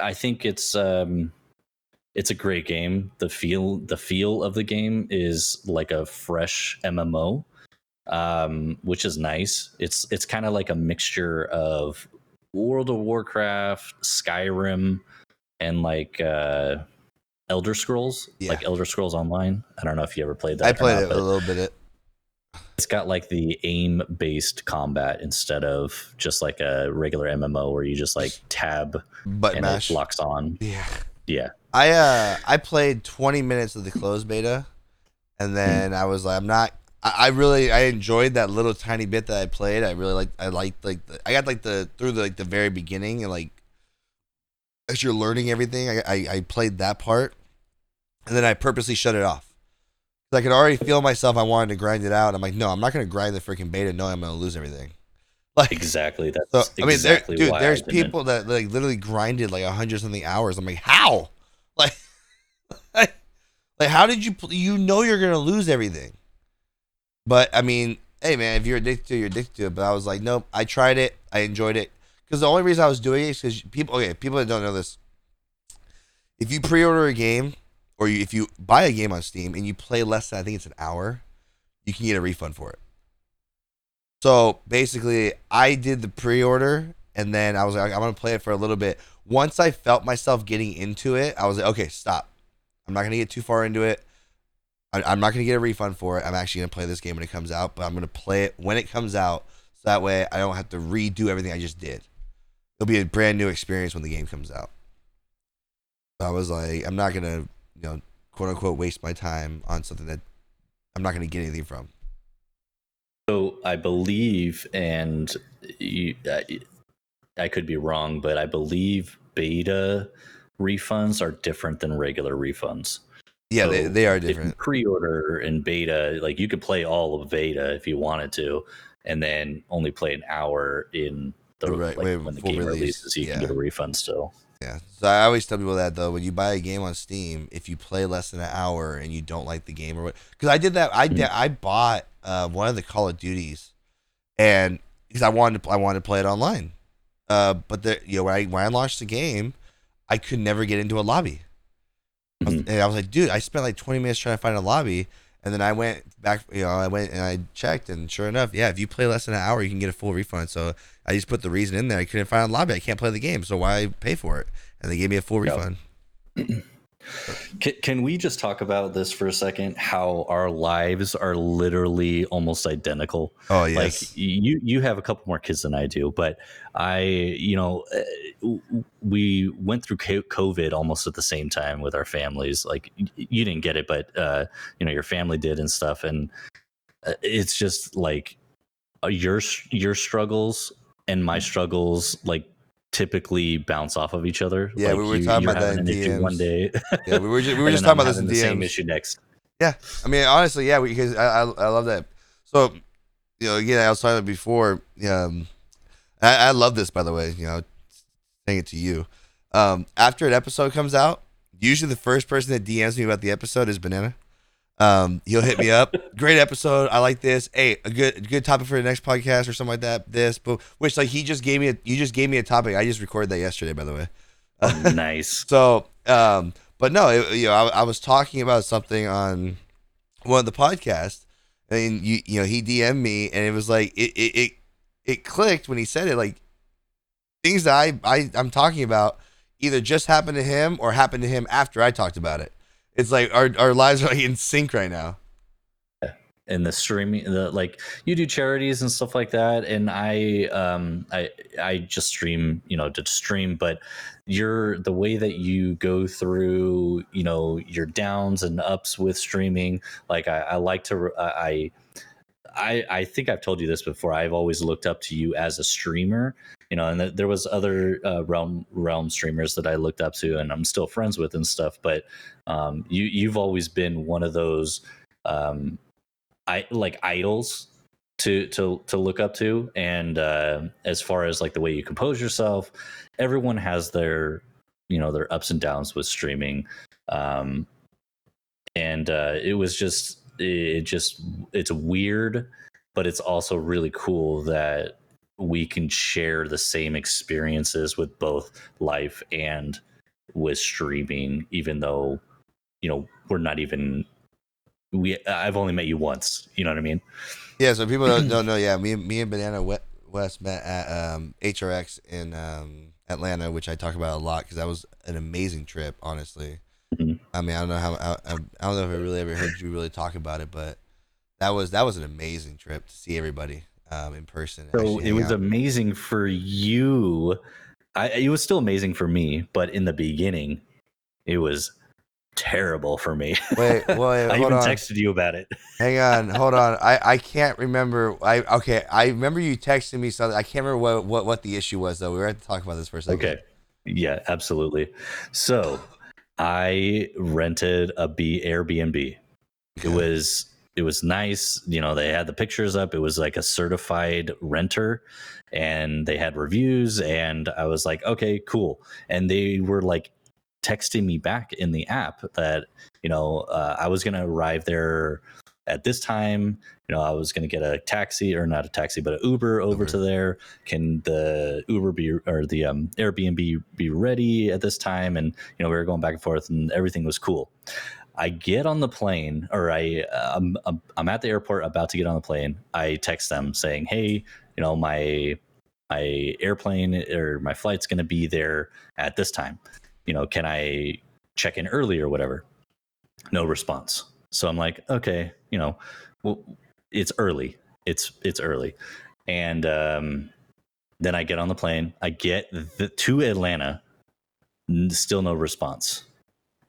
I think it's um, it's a great game. The feel the feel of the game is like a fresh MMO, um, which is nice. It's it's kind of like a mixture of World of Warcraft, Skyrim and like uh Elder Scrolls, Yeah. like Elder Scrolls Online. I don't know if you ever played that. I played not, it a little bit. It It's got like the aim based combat instead of just like a regular MMO where you just like tab butt and mash. it locks on. Yeah. Yeah. I uh I played 20 minutes of the closed beta, and then I was like, I'm not. I, I really I enjoyed that little tiny bit that I played. I really like I liked like the, I got like the through the like the very beginning and like as you're learning everything, I I, I played that part, and then I purposely shut it off. I could already feel myself. I wanted to grind it out. I'm like, no, I'm not gonna grind the freaking beta knowing I'm gonna lose everything. (laughs) Like exactly. That's So I mean, exactly there, dude, there's people that like literally grinded like a hundred something hours. I'm like, how? (laughs) Like, (laughs) like, like, how did you? You know you're gonna lose everything. But I mean, hey man, if you're addicted to, it, you're addicted to it. But I was like, nope. I tried it. I enjoyed it because the only reason I was doing it is because people. Okay, people that don't know this. If you pre-order a game, or you, if you buy a game on Steam and you play less than I think it's an hour, you can get a refund for it. So basically, I did the pre-order, and then I was like, I'm gonna play it for a little bit. Once I felt myself getting into it, I was like, okay, stop. I'm not gonna get too far into it. I, I'm not gonna get a refund for it. I'm actually gonna play this game when it comes out, but I'm gonna play it when it comes out, so that way I don't have to redo everything I just did. It'll be a brand new experience when the game comes out. I was like, I'm not gonna, you know, quote unquote, waste my time on something that I'm not gonna get anything from. So I believe, and you, I, I could be wrong, but I believe beta refunds are different than regular refunds. Yeah, they, So they are If you different. pre-order and beta, like you could play all of beta if you wanted to, and then only play an hour in the Right, like, when the game release, releases. You yeah. can get a refund still. Yeah. So I always tell people that though, when you buy a game on Steam, if you play less than an hour and you don't like the game or what, because I did that. I did. I bought uh, one of the Call of Duties, and because I wanted to, I wanted to play it online. Uh, but the you know when I when I launched the game, I could never get into a lobby. I was- Mhm. And I was like, dude, I spent like 20 minutes trying to find a lobby. And then I went back, you know, I went and I checked, and sure enough, yeah, if you play less than an hour, you can get a full refund. So I just put the reason in there. I couldn't find a lobby. I can't play the game, so why pay for it? And they gave me a full Yep. refund. (clears throat) Can, can we just talk about this for a second? How our lives are literally almost identical. Oh yes, like you you have a couple more kids than i do but i you know uh, we went through covid almost at the same time with our families like you didn't get it but uh you know your family did and stuff and uh, it's just like uh, your your struggles and my struggles like typically bounce off of each other Yeah, like we were you- talking about that in issue one day yeah, we were just, we were (laughs) just talking I'm about this in the same issue next Yeah, I mean, honestly, yeah, because I, I I love that. So, you know, again, I was talking about before. Um, I, I love this, by the way. You know, saying it to you. Um, after an episode comes out, usually the first person that DMs me about the episode is Banana. Um, he'll hit me up. (laughs) Great episode. I like this. Hey, a good good topic for the next podcast or something like that. This, but which like he just gave me a you just gave me a topic. I just recorded that yesterday, by the way. (laughs) nice So, um, but no, it, you know, I, I was talking about something on one of the podcasts, and you, you know, he DM'd me, and it was like it, it, it, it clicked when he said it. Like things that I, I, I'm talking about either just happened to him or happened to him after I talked about it. It's like our, our lives are like in sync right now. and the streaming the like you do charities and stuff like that and i um i i just stream you know to stream but you're the way that you go through you know your downs and ups with streaming like i, I like to i I, I think I've told you this before. I've always looked up to you as a streamer, you know, and th- there was other uh, realm realm streamers that I looked up to, and I'm still friends with and stuff. But um, you you've always been one of those um, I like idols to to to look up to and uh as far as like the way you compose yourself everyone has their you know their ups and downs with streaming um and uh it was just it just it's weird but it's also really cool that we can share the same experiences with both life and with streaming even though you know we're not even we I've only met you once. You know what I mean? Yeah, so people don't, (clears throat) don't know. Yeah, me, me and Banana West met at um, HRX in um, Atlanta, which I talk about a lot because that was an amazing trip. Honestly, Mhm. I mean, I don't know how I, I I don't know if I really ever heard you really talk about it, but that was that was an amazing trip to see everybody um, in person. So it was out. amazing for you. I it was still amazing for me, but in the beginning, it was terrible for me. (laughs) Wait, wait, I even on. texted you about it. Hang on, (laughs) hold on. I, I can't remember. I okay. I remember you texting me something. I can't remember what, what, what the issue was though. We were to talk about this for a second. Okay. Yeah, absolutely. So I rented a B Airbnb. It was it was nice. You know, they had the pictures up. It was like a certified renter and they had reviews and I was like, okay, cool. And they were like texting me back in the app that, you know, uh, I was going to arrive there at this time you know i was going to get a taxi or not a taxi but an uber over Uber. to there can the uber be or the um, airbnb be ready at this time and you know we were going back and forth and everything was cool i get on the plane or i um, I'm, I'm at the airport about to get on the plane. I text them saying hey you know my my airplane or my flight's going to be there at this time. You know can i check in early or whatever? No response. So i'm like okay you know well it's early. It's it's early. And um then i get on the plane. I get the, to atlanta. Still no response.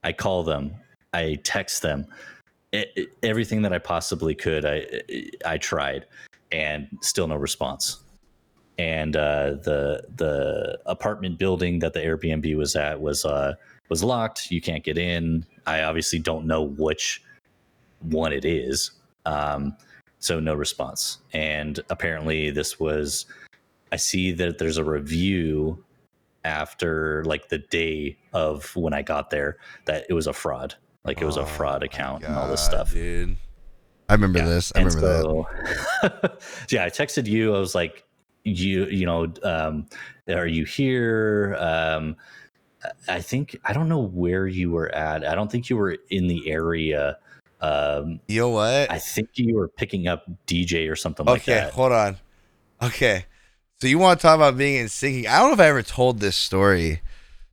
I call them i text them E- e- everything that i possibly could i i tried and still no response and uh, the the apartment building that the Airbnb was at was uh, was locked. You can't get in. I obviously don't know which one it is, um, so no response. And apparently, this was. I see that there's a review after like the day of when I got there that it was a fraud. Like it was a fraud account and all this stuff. dude. I remember this. I And remember that. so, (laughs) yeah, I texted you. I was like, you, you know, um, are you here? Um, I think I don't know where you were at. I don't think you were in the area. Um, You know what? I think you were picking up DJ or something like that. okay, hold on. Okay. So you want to talk about being in syncing? I don't know if I ever told this story.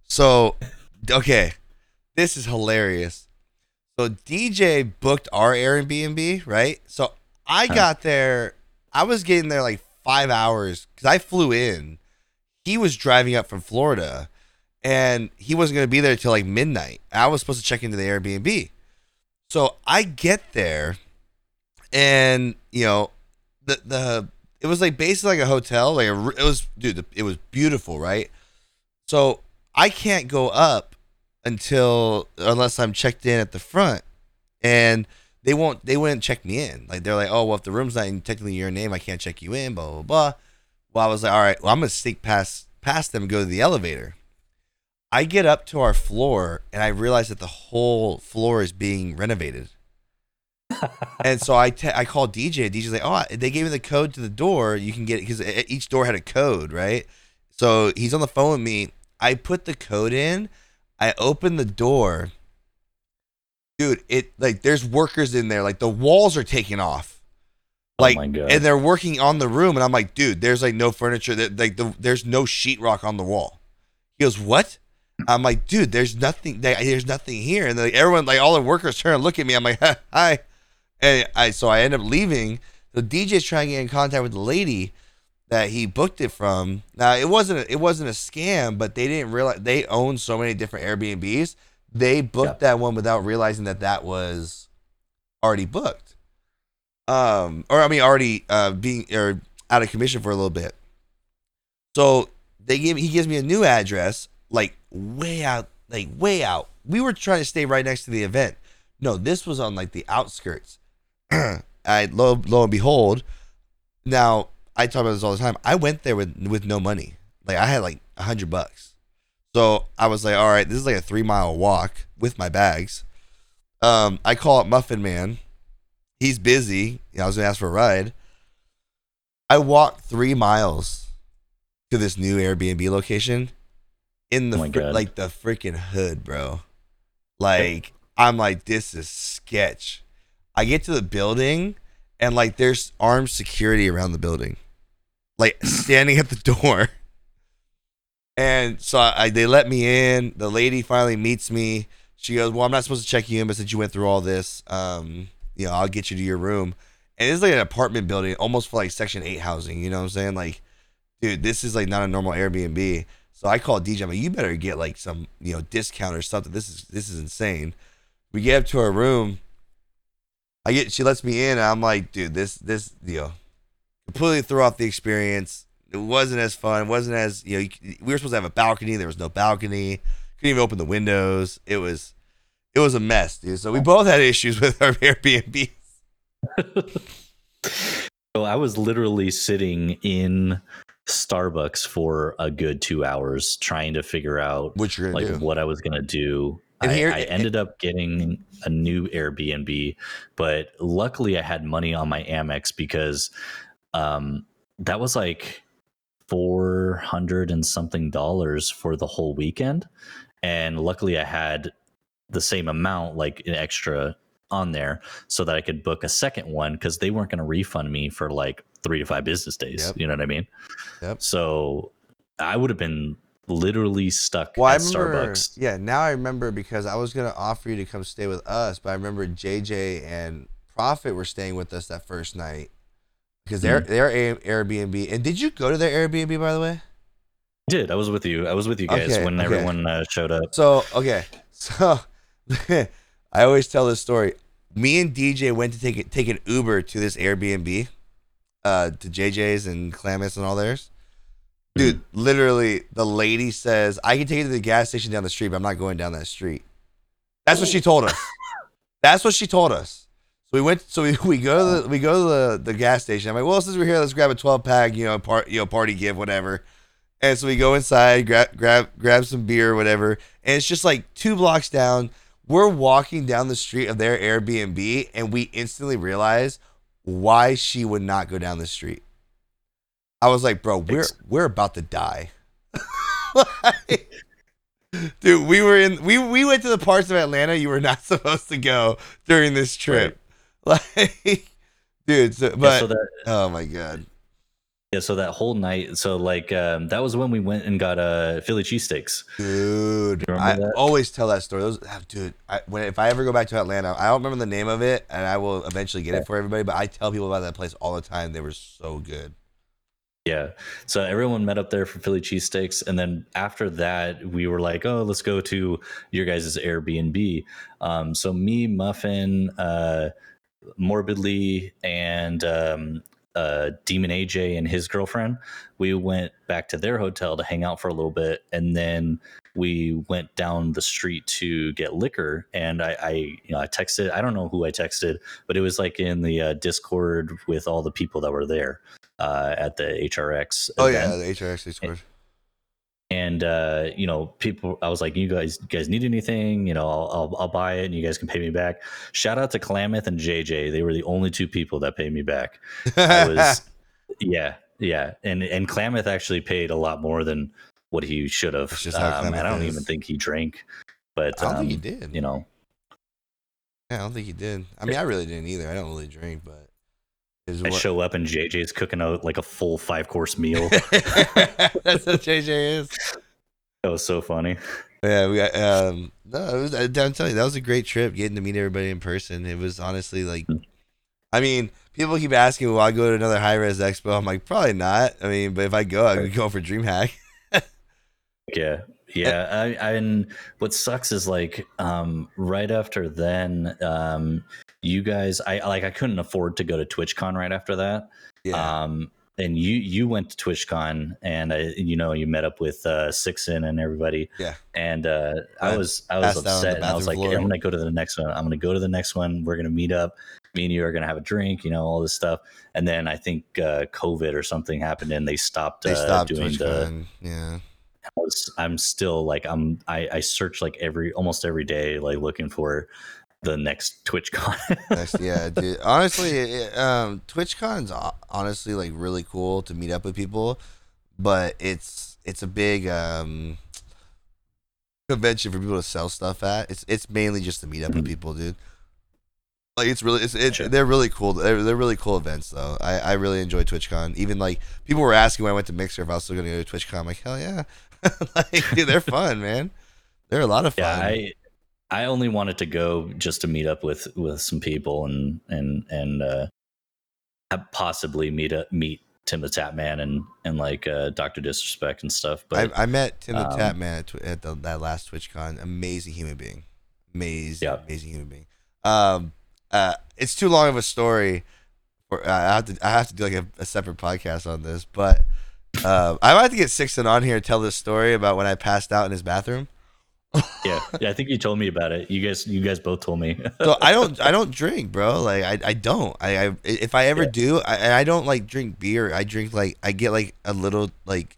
So, okay, this is hilarious. So DJ booked our Airbnb, right? So I Huh. got there. I was getting there like five hours because I flew in. He was driving up from Florida, and he wasn't going to be there till like midnight. I was supposed to check into the Airbnb. So I get there, and you know, the the it was like basically like a hotel. Like a, it was, dude. It was beautiful, right? So I can't go up until unless I'm checked in at the front, and they won't. They wouldn't check me in. Like they're like, oh well, if the room's not in technically your name, I can't check you in. Blah blah blah. Well, I was like, all right. Well, I'm gonna sneak past past them and go to the elevator. I get up to our floor and I realize that the whole floor is being renovated. (laughs) and so I te- I call DJ. DJ's like, oh, they gave me the code to the door. You can get it because each door had a code, right? So he's on the phone with me. I put the code in. I open the door. Dude, it like there's workers in there. Like the walls are taking off. Oh like oh my god! and they're working on the room, and I'm like, dude, there's like no furniture. That like the, there's no sheetrock on the wall. He goes, what? I'm like, dude, there's nothing. There, there's nothing here. And like everyone, like all the workers, turn and look at me. I'm like, (laughs) hi. And I so I end up leaving. The DJ's trying to get in contact with the lady that he booked it from. Now it wasn't a, it wasn't a scam, but they didn't realize they own so many different Airbnbs. They booked that one without realizing that that was already booked. Um, or I mean, already uh being or out of commission for a little bit. So they give he gives me a new address, like way out, like way out. We were trying to stay right next to the event. No, this was on like the outskirts. (clears throat) I lo lo and behold, now I talk about this all the time. I went there with with no money. Like I had like a hundred bucks. So I was like, all right, this is like a three mile walk with my bags. Um, I call up Muffin Man. He's busy. You know, I was gonna ask for a ride. I walked three miles to this new Airbnb location in the Oh fr- like the freaking hood, bro. Like I'm like, this is sketch. I get to the building and like there's armed security around the building, like standing at the door. And so I, they let me in. The lady finally meets me. She goes, "Well, I'm not supposed to check you in, but since you went through all this, um, you know, I'll get you to your room." And it's like an apartment building, almost for like Section Eight housing. You know what I'm saying? Like, dude, this is like not a normal Airbnb. So I called DJ. I'm like, "You better get like some, you know, discount or something. This is this is insane." We get up to our room. I get she lets me in. And I'm like, dude, this this you know, completely threw off the experience. It wasn't as fun. It wasn't as you know. You, we were supposed to have a balcony. There was no balcony. Couldn't even open the windows. It was, it was a mess, dude. So we oh. both had issues (laughs) with our Airbnb. So (laughs) I was literally sitting in Starbucks for a good two hours trying to figure out What you're like do? what I was gonna do. I, here- I ended up getting a new Airbnb, but luckily I had money on my Amex because um, that was like four hundred and something dollars for the whole weekend, and luckily I had the same amount, like an extra on there, so that I could book a second one because they weren't going to refund me for like three to five business days. Yep. You know what I mean? Yep. So I would have been literally stuck Well, at remember. Starbucks. Yeah, now I remember because I was gonna offer you to come stay with us, but I remember JJ and Prophet were staying with us that first night because they're Hmm. they're Airbnb. And did you go to their Airbnb by the way? I did. I was with you. I was with you guys Okay, when okay. everyone uh, showed up. So okay, (laughs) so (laughs) I always tell this story. Me and DJ went to take it, take an Uber to this Airbnb, uh, to JJ's and Klamath and all theirs. Dude, literally, the lady says, "I can take you to the gas station down the street, but I'm not going down that street." That's what she told us. (laughs) That's what she told us. We went. So we, (laughs) we go to the we go to the, the gas station. I'm like, well, since we're here, let's grab a 12 pack, you know, part you know, party gift, whatever. And so we go inside, grab grab grab some beer or whatever, and it's just like two blocks down. We're walking down the street of their Airbnb, and we instantly realize why she would not go down the street. I was like, bro, we're we're about to die. (laughs) Like, dude, we were in we we went to the parts of Atlanta you were not (laughs) supposed to go during this trip. (laughs) Like, dude, so, Yeah, so that oh my god, yeah, so that whole night, so like um, that was when we went and got uh, Philly cheesesteaks. dude, I that? always tell that story. Those, ah, dude, I, when if I ever go back to Atlanta, I don't remember the name of it, and I will eventually get it for everybody. But I tell people about that place all the time. They were so good. Yeah. So everyone met up there for Philly cheesesteaks. And then after that, we were like, oh, let's go to your guys' Airbnb. Um, so me, Muffin, uh, Morbidly, and um, uh, Demon AJ and his girlfriend, we went back to their hotel to hang out for a little bit. And then we went down the street to get liquor. And I, I you know, I texted, I don't know who I texted, but it was like in the uh, Discord with all the people that were there uh, at the HRX. Oh event. yeah, the HRX scored. And uh, you know, people, I was like, "You guys, you guys need anything? You know, I'll, I'll, I'll buy it, and you guys can pay me back." Shout out to Klamath and JJ; they were the only two people that paid me back. Was, (laughs) yeah, yeah, and and Klamath actually paid a lot more than what he should have. Um, and I don't is. even think he drank, but I don't think he um, did. You know, Yeah, I don't think he did. I mean, I really didn't either. I don't really drink, but is I what- show up and JJ's cooking out like a full five course meal. (laughs) That's what JJ is. that was so funny. Yeah, we got um no, it was I'm telling you, that was a great trip getting to meet everybody in person. It was honestly like I mean, people keep asking will I go to another high res expo? I'm like, probably not. I mean, but if I go, I could go for DreamHack. (laughs) Yeah. Yeah. I, I and what sucks is like um right after then, um you guys I like I couldn't afford to go to TwitchCon right after that. Yeah. Um and you you went to TwitchCon and I you know you met up with uh Sixon and everybody. Yeah. And uh I I was I was passed out on the upset and I was like, "Hey, I'm gonna go to the next one. I'm gonna go to the next one. We're gonna meet up. Me and you are gonna have a drink, you know, all this stuff. And then I think uh COVID or something happened and they stopped they uh, stopped doing the TwitchCon. Yeah. I was, I'm still like I'm I, I search like every almost every day like looking for the next TwitchCon. (laughs) Next, yeah, dude. Honestly, it, um, TwitchCon's honestly like really cool to meet up with people, but it's it's a big um convention for people to sell stuff at. It's it's mainly just to meet up with Mhm. people, dude. Like it's really it's, it's Gotcha. they're really cool. They're, they're really cool events though. I, I really enjoy TwitchCon. Even like people were asking when I went to Mixer if I was still gonna go to TwitchCon. I'm like hell yeah, (laughs) like dude, they're fun, man. They're a lot of fun. yeah, I I only wanted to go just to meet up with with some people and and and uh possibly meet up meet Tim the Tatman and and like uh Doctor Disrespect and stuff. But I, I met Tim the um, Tatman at, at the, that last TwitchCon. Amazing human being. Amazing, Yeah. amazing human being. Um, uh, it's too long of a story. For, I have to I have to do like a, a separate podcast on this, but uh, I might have to get Sixon on here and tell this story about when I passed out in his bathroom. Yeah, yeah. I think you told me about it. You guys, you guys both told me. So I don't I don't drink, bro. Like I, I don't. I, I if I ever Yeah. do, I, I don't like drink beer. I drink like I get like a little like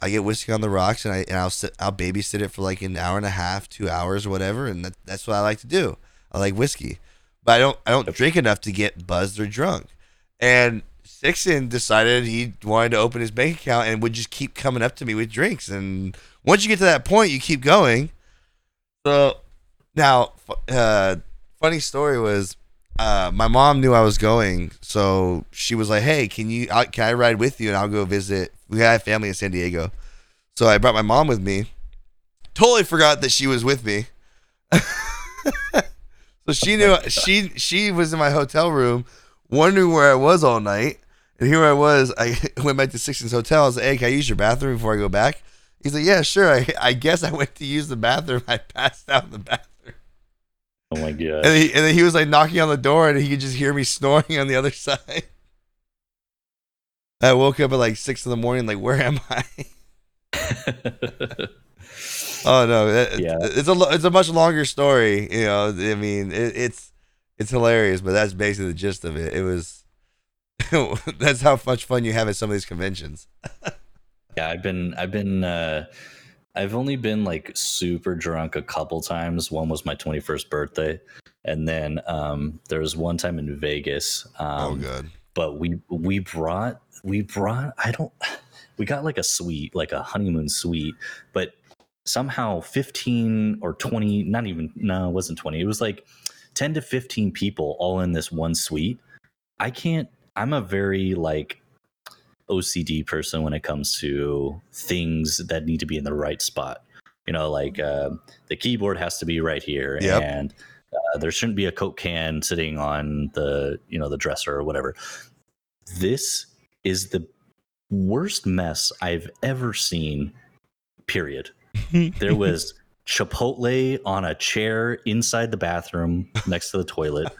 I get whiskey on the rocks and I and I'll sit I'll babysit it for like an hour and a half, two hours or whatever, and that, that's what I like to do. I like whiskey, but I don't I don't drink enough to get buzzed or drunk. And Sixon decided he wanted to open his bank account and would just keep coming up to me with drinks. And once you get to that point, you keep going. So now, uh, funny story was, uh, my mom knew I was going, so she was like, "Hey, can you? I, can I ride with you and I'll go visit? We have family in San Diego." So I brought my mom with me. Totally forgot that she was with me. (laughs) so she knew she she was in my hotel room, wondering where I was all night. And here I was. I (laughs) went back to Sixton's hotel. I was like, "Hey, can I use your bathroom before I go back?" He's like, "Yeah, sure." I, I guess I went to use the bathroom. I passed out in the bathroom. oh my god. (laughs) And, he, and then he was like knocking on the door, and he could just hear me snoring on the other (laughs) side. I woke up at like six in the morning, like, where am I? (laughs) Oh no, Yeah. it's a it's a much longer story. You know, I mean, it, it's it's hilarious, but that's basically the gist of it. It was that's how much fun you have at some of these conventions. Yeah, I've been I've been uh I've only been like super drunk a couple times. One was my 21st birthday and then um there was one time in Vegas. Um oh, good. but we we brought we brought I don't we got like a suite, like a honeymoon suite, but somehow 15 or 20, not even no, it wasn't 20. It was like 10 to 15 people all in this one suite. I can't I'm a very like OCD person when it comes to things that need to be in the right spot. You know, like uh, the keyboard has to be right here, Yep. and uh, there shouldn't be a Coke can sitting on the you know the dresser or whatever. This is the worst mess I've ever seen. Period. (laughs) there was Chipotle on a chair inside the bathroom next to the toilet.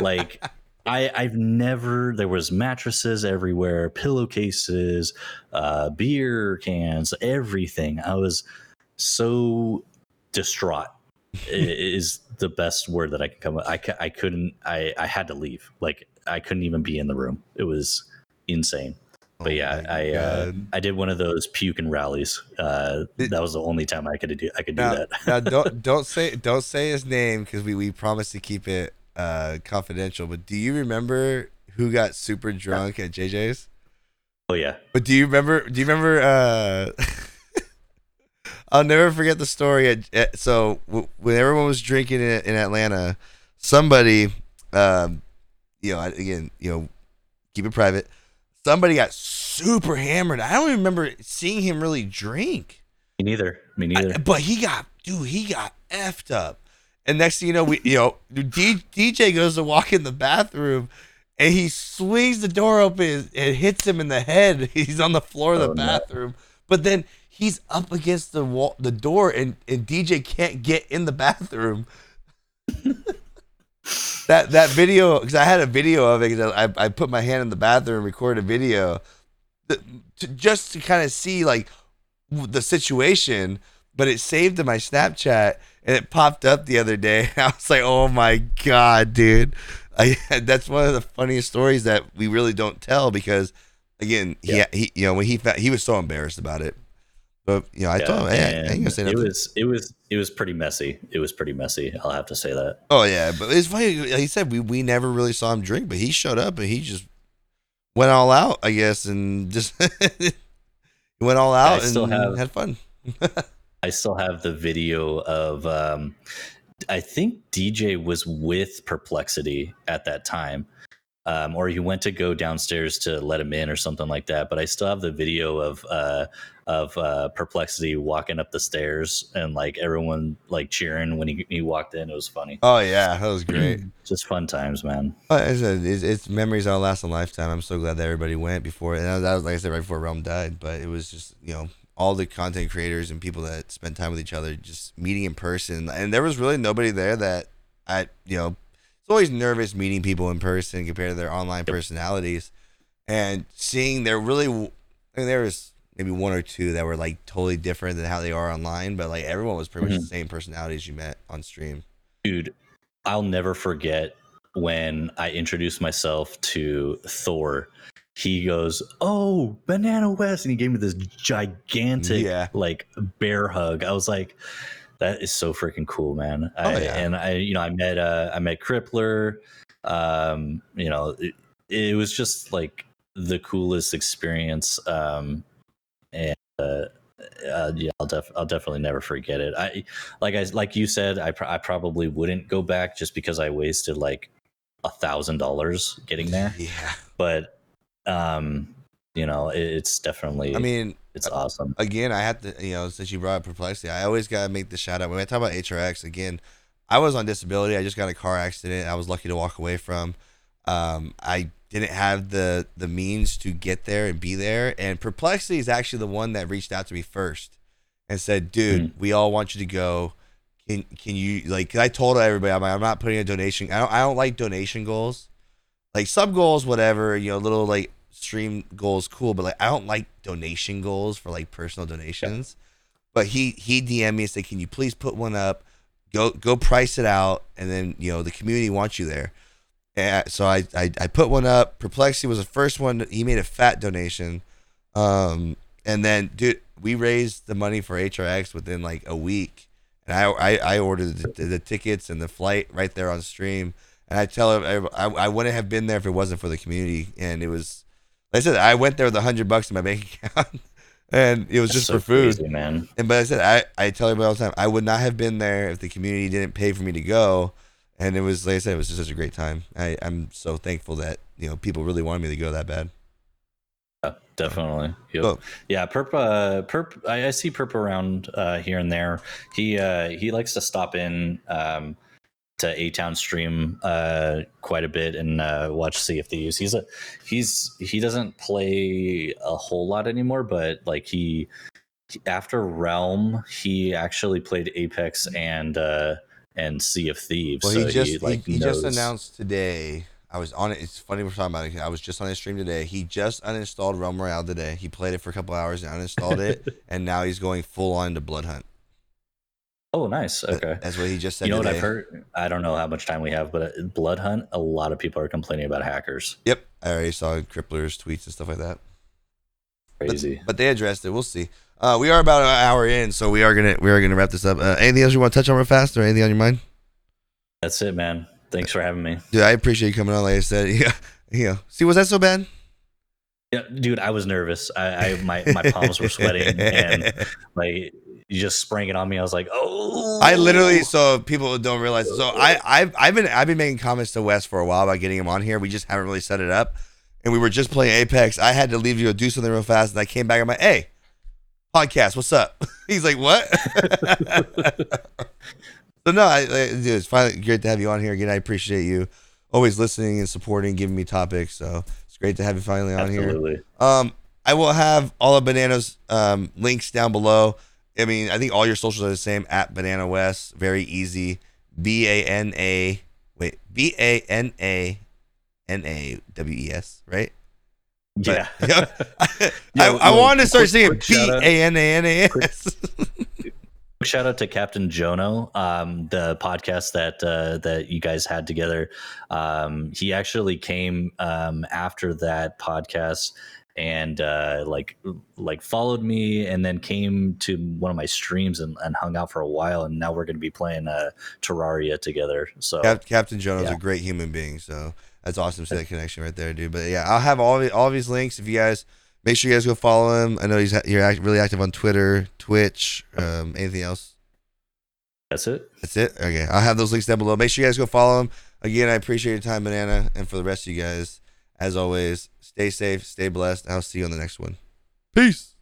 Like I, I've never. There was mattresses everywhere, pillowcases, uh, beer cans, everything. I was so distraught. (laughs) is the best word that I can come. up I, I couldn't. I, I had to leave. Like I couldn't even be in the room. It was insane. But Oh yeah, I uh, I did one of those puke and rallies. Uh, Did- that was the only time I could do I could do now, that. now don't (laughs) don't say don't say his name because we we promised to keep it uh confidential. But do you remember who got super drunk at JJ's? oh yeah, But do you remember? Do you remember? uh (laughs) I'll never forget the story. At, at, so w- when everyone was drinking in, in Atlanta, somebody, um, you know, again, you know, keep it private. Somebody got super hammered. I don't even remember seeing him really drink. me neither. Me neither. I- but he got, dude, he got effed up. And next thing you know, we, you know, D, DJ goes to walk in the bathroom, and he swings the door open and hits him in the head. (laughs) He's on the floor of the Oh, no. bathroom, but then he's up against the wall, the door, and and DJ can't get in the bathroom. (laughs) that that video, because I had a video of it. 'cause I I put my hand in the bathroom, and recorded a video, that, to, just to kind of see like the situation, but it saved to my Snapchat and it popped up the other day. (laughs) I was like, "Oh my god, dude!" I (laughs) that's one of the funniest stories that we really don't tell because, again, he, Yeah. he you know when he fa- he was so embarrassed about it, but you know I told him, "Hey, I ain't gonna say nothing. it was it was it was pretty messy. It was pretty messy. I'll have to say that. oh yeah, but it's funny. Like he said, we we never really saw him drink, but he showed up and he just went all out, I guess, and just (laughs) went all out and still have- had fun. I still have the video of um I think DJ was with Perplexity at that time. Um, or he went to go downstairs to let him in or something like that. But I still have the video of uh, of uh, Perplexity walking up the stairs and like everyone like cheering when he, he walked in. It was funny. Oh yeah, that was great. (clears throat) Just fun times, man. Well, Like it's, it's memories that'll last a lifetime. I'm so glad that everybody went before, and that was, that was like I said right before Realm died. But it was just you know all the content creators and people that spend time with each other, just meeting in person, and there was really nobody there that I you know. It's always nervous meeting people in person compared to their online personalities, and seeing there really, I mean, there was maybe one or two that were like totally different than how they are online, but like everyone was pretty much Mhm. the same personalities you met on stream. dude i'll never forget when i introduced myself to thor he goes oh bananawes and he gave me this gigantic Yeah. like bear hug i was like that is so freaking cool man Oh, I, yeah. and i you know i met uh i met crippler um you know it, it was just like the coolest experience um and uh, uh, yeah, I'll, def- I'll definitely never forget it. I like I like you said, I, pr- I probably wouldn't go back just because I wasted like a thousand dollars getting there. Yeah. But um, you know, it, it's definitely. I mean, it's awesome. again, I have to, you know, since you brought up perplexity, I always gotta make the shout out. When I talk about HRX, again, I was on disability. I just got a car accident. I was lucky to walk away from. Um, I didn't have the the means to get there and be there. And perplexity is actually the one that reached out to me first and said, "Dude, we all want you to go. Can can you like I told everybody, I'm like, I'm not putting a donation. I don't I don't like donation goals, like sub goals, whatever. You know, little like stream goals, cool, but like I don't like donation goals for like personal donations. But he he DM'd me and said, "Can you please put one up? Go go price it out, and then you know the community wants you there." And so I, I I put one up. Perplexity was the first one. He made a fat donation, um, and then dude, we raised the money for HRX within like a week, and I I, I ordered the, the tickets and the flight right there on stream. And I tell him I, I wouldn't have been there if it wasn't for the community, and it was. Like I said I went there with a hundred bucks in my bank (laughs) account, and it was That's just so for food. crazy, man. And but I said I, I tell everybody all the time I would not have been there if the community didn't pay for me to go. And it was like I said, it was just such a great time. I, I'm so thankful that you know people really wanted me to go that bad. Yeah, definitely. Yep. Cool. Yeah, Perp. Uh, Perp. I, I see Perp around uh, here and there. He uh, he likes to stop in um, to A Town stream uh, quite a bit and uh, watch Sea of Thieves. He's a he's he doesn't play a whole lot anymore, but like he after Realm, he actually played Apex and uh, and Sea of Thieves. Well, so he just he, like he, he just announced today. I was on it. It's funny we're talking about it. I was just on his stream today. He just uninstalled Realm Royale today. He played it for a couple hours and uninstalled it, (laughs) and now he's going full on to Bloodhunt. Oh, nice. Okay. that's what he just said. You know what. I've heard? I don't know how much time we have, but uh, Bloodhunt, a lot of people are complaining about hackers. Yep, I already saw Crippler's tweets and stuff like that. But- Crazy. But, they addressed it. We'll see. Uh, we are about an hour in, so we are gonna we are gonna wrap this up. Uh, anything else you want to touch on real fast, or anything on your mind? That's it, man. Thanks for having me. Dude, I appreciate you coming on. Like I said, (laughs) yeah, yeah. See, was that so bad? Yeah, dude, I was nervous. I, I my my palms were sweating, and (laughs) like you just sprang it on me. I was like, oh. I literally so people don't realize. So I (laughs) I've I've been I've been making comments to Wes for a while about getting him on here. We just haven't really set it up, and we were just playing Apex. I had to leave you to do something real fast, and I came back. I'm like, hey, podcast, what's up? (laughs) He's like, what? (laughs) so no, I, I dude, it's finally great to have you on here again. I appreciate you always listening and supporting, giving me topics. So it's great to have you finally on here. Absolutely. Um, I will have all of Banana's um, links down below. I mean, I think all your socials are the same at Bananawes. Very easy. B A N A. Wait, B A N A N A W E S. Right? Yeah. But- yeah. (laughs) (laughs) I, Yeah, I well, wanted to start saying B. A N A N A S. Shout out to Captain Jono, um, the podcast that uh, that you guys had together. Um, he actually came um, after that podcast and uh, like like followed me, and then came to one of my streams and, and hung out for a while. And now we're going to be playing uh, Terraria together. So Cap- Captain Jono's Yeah. a great human being, so that's awesome to see that connection right there, dude. But yeah, I'll have all of, all of his links if you guys make sure you guys go follow him. I know he's you're act- really active on Twitter, Twitch. Um, anything else? that's it. That's it. Okay, I'll have those links down below. Make sure you guys go follow him. Again, I appreciate your time, Banana, and for the rest of you guys, as always, stay safe, stay blessed. I'll see you on the next one. Peace.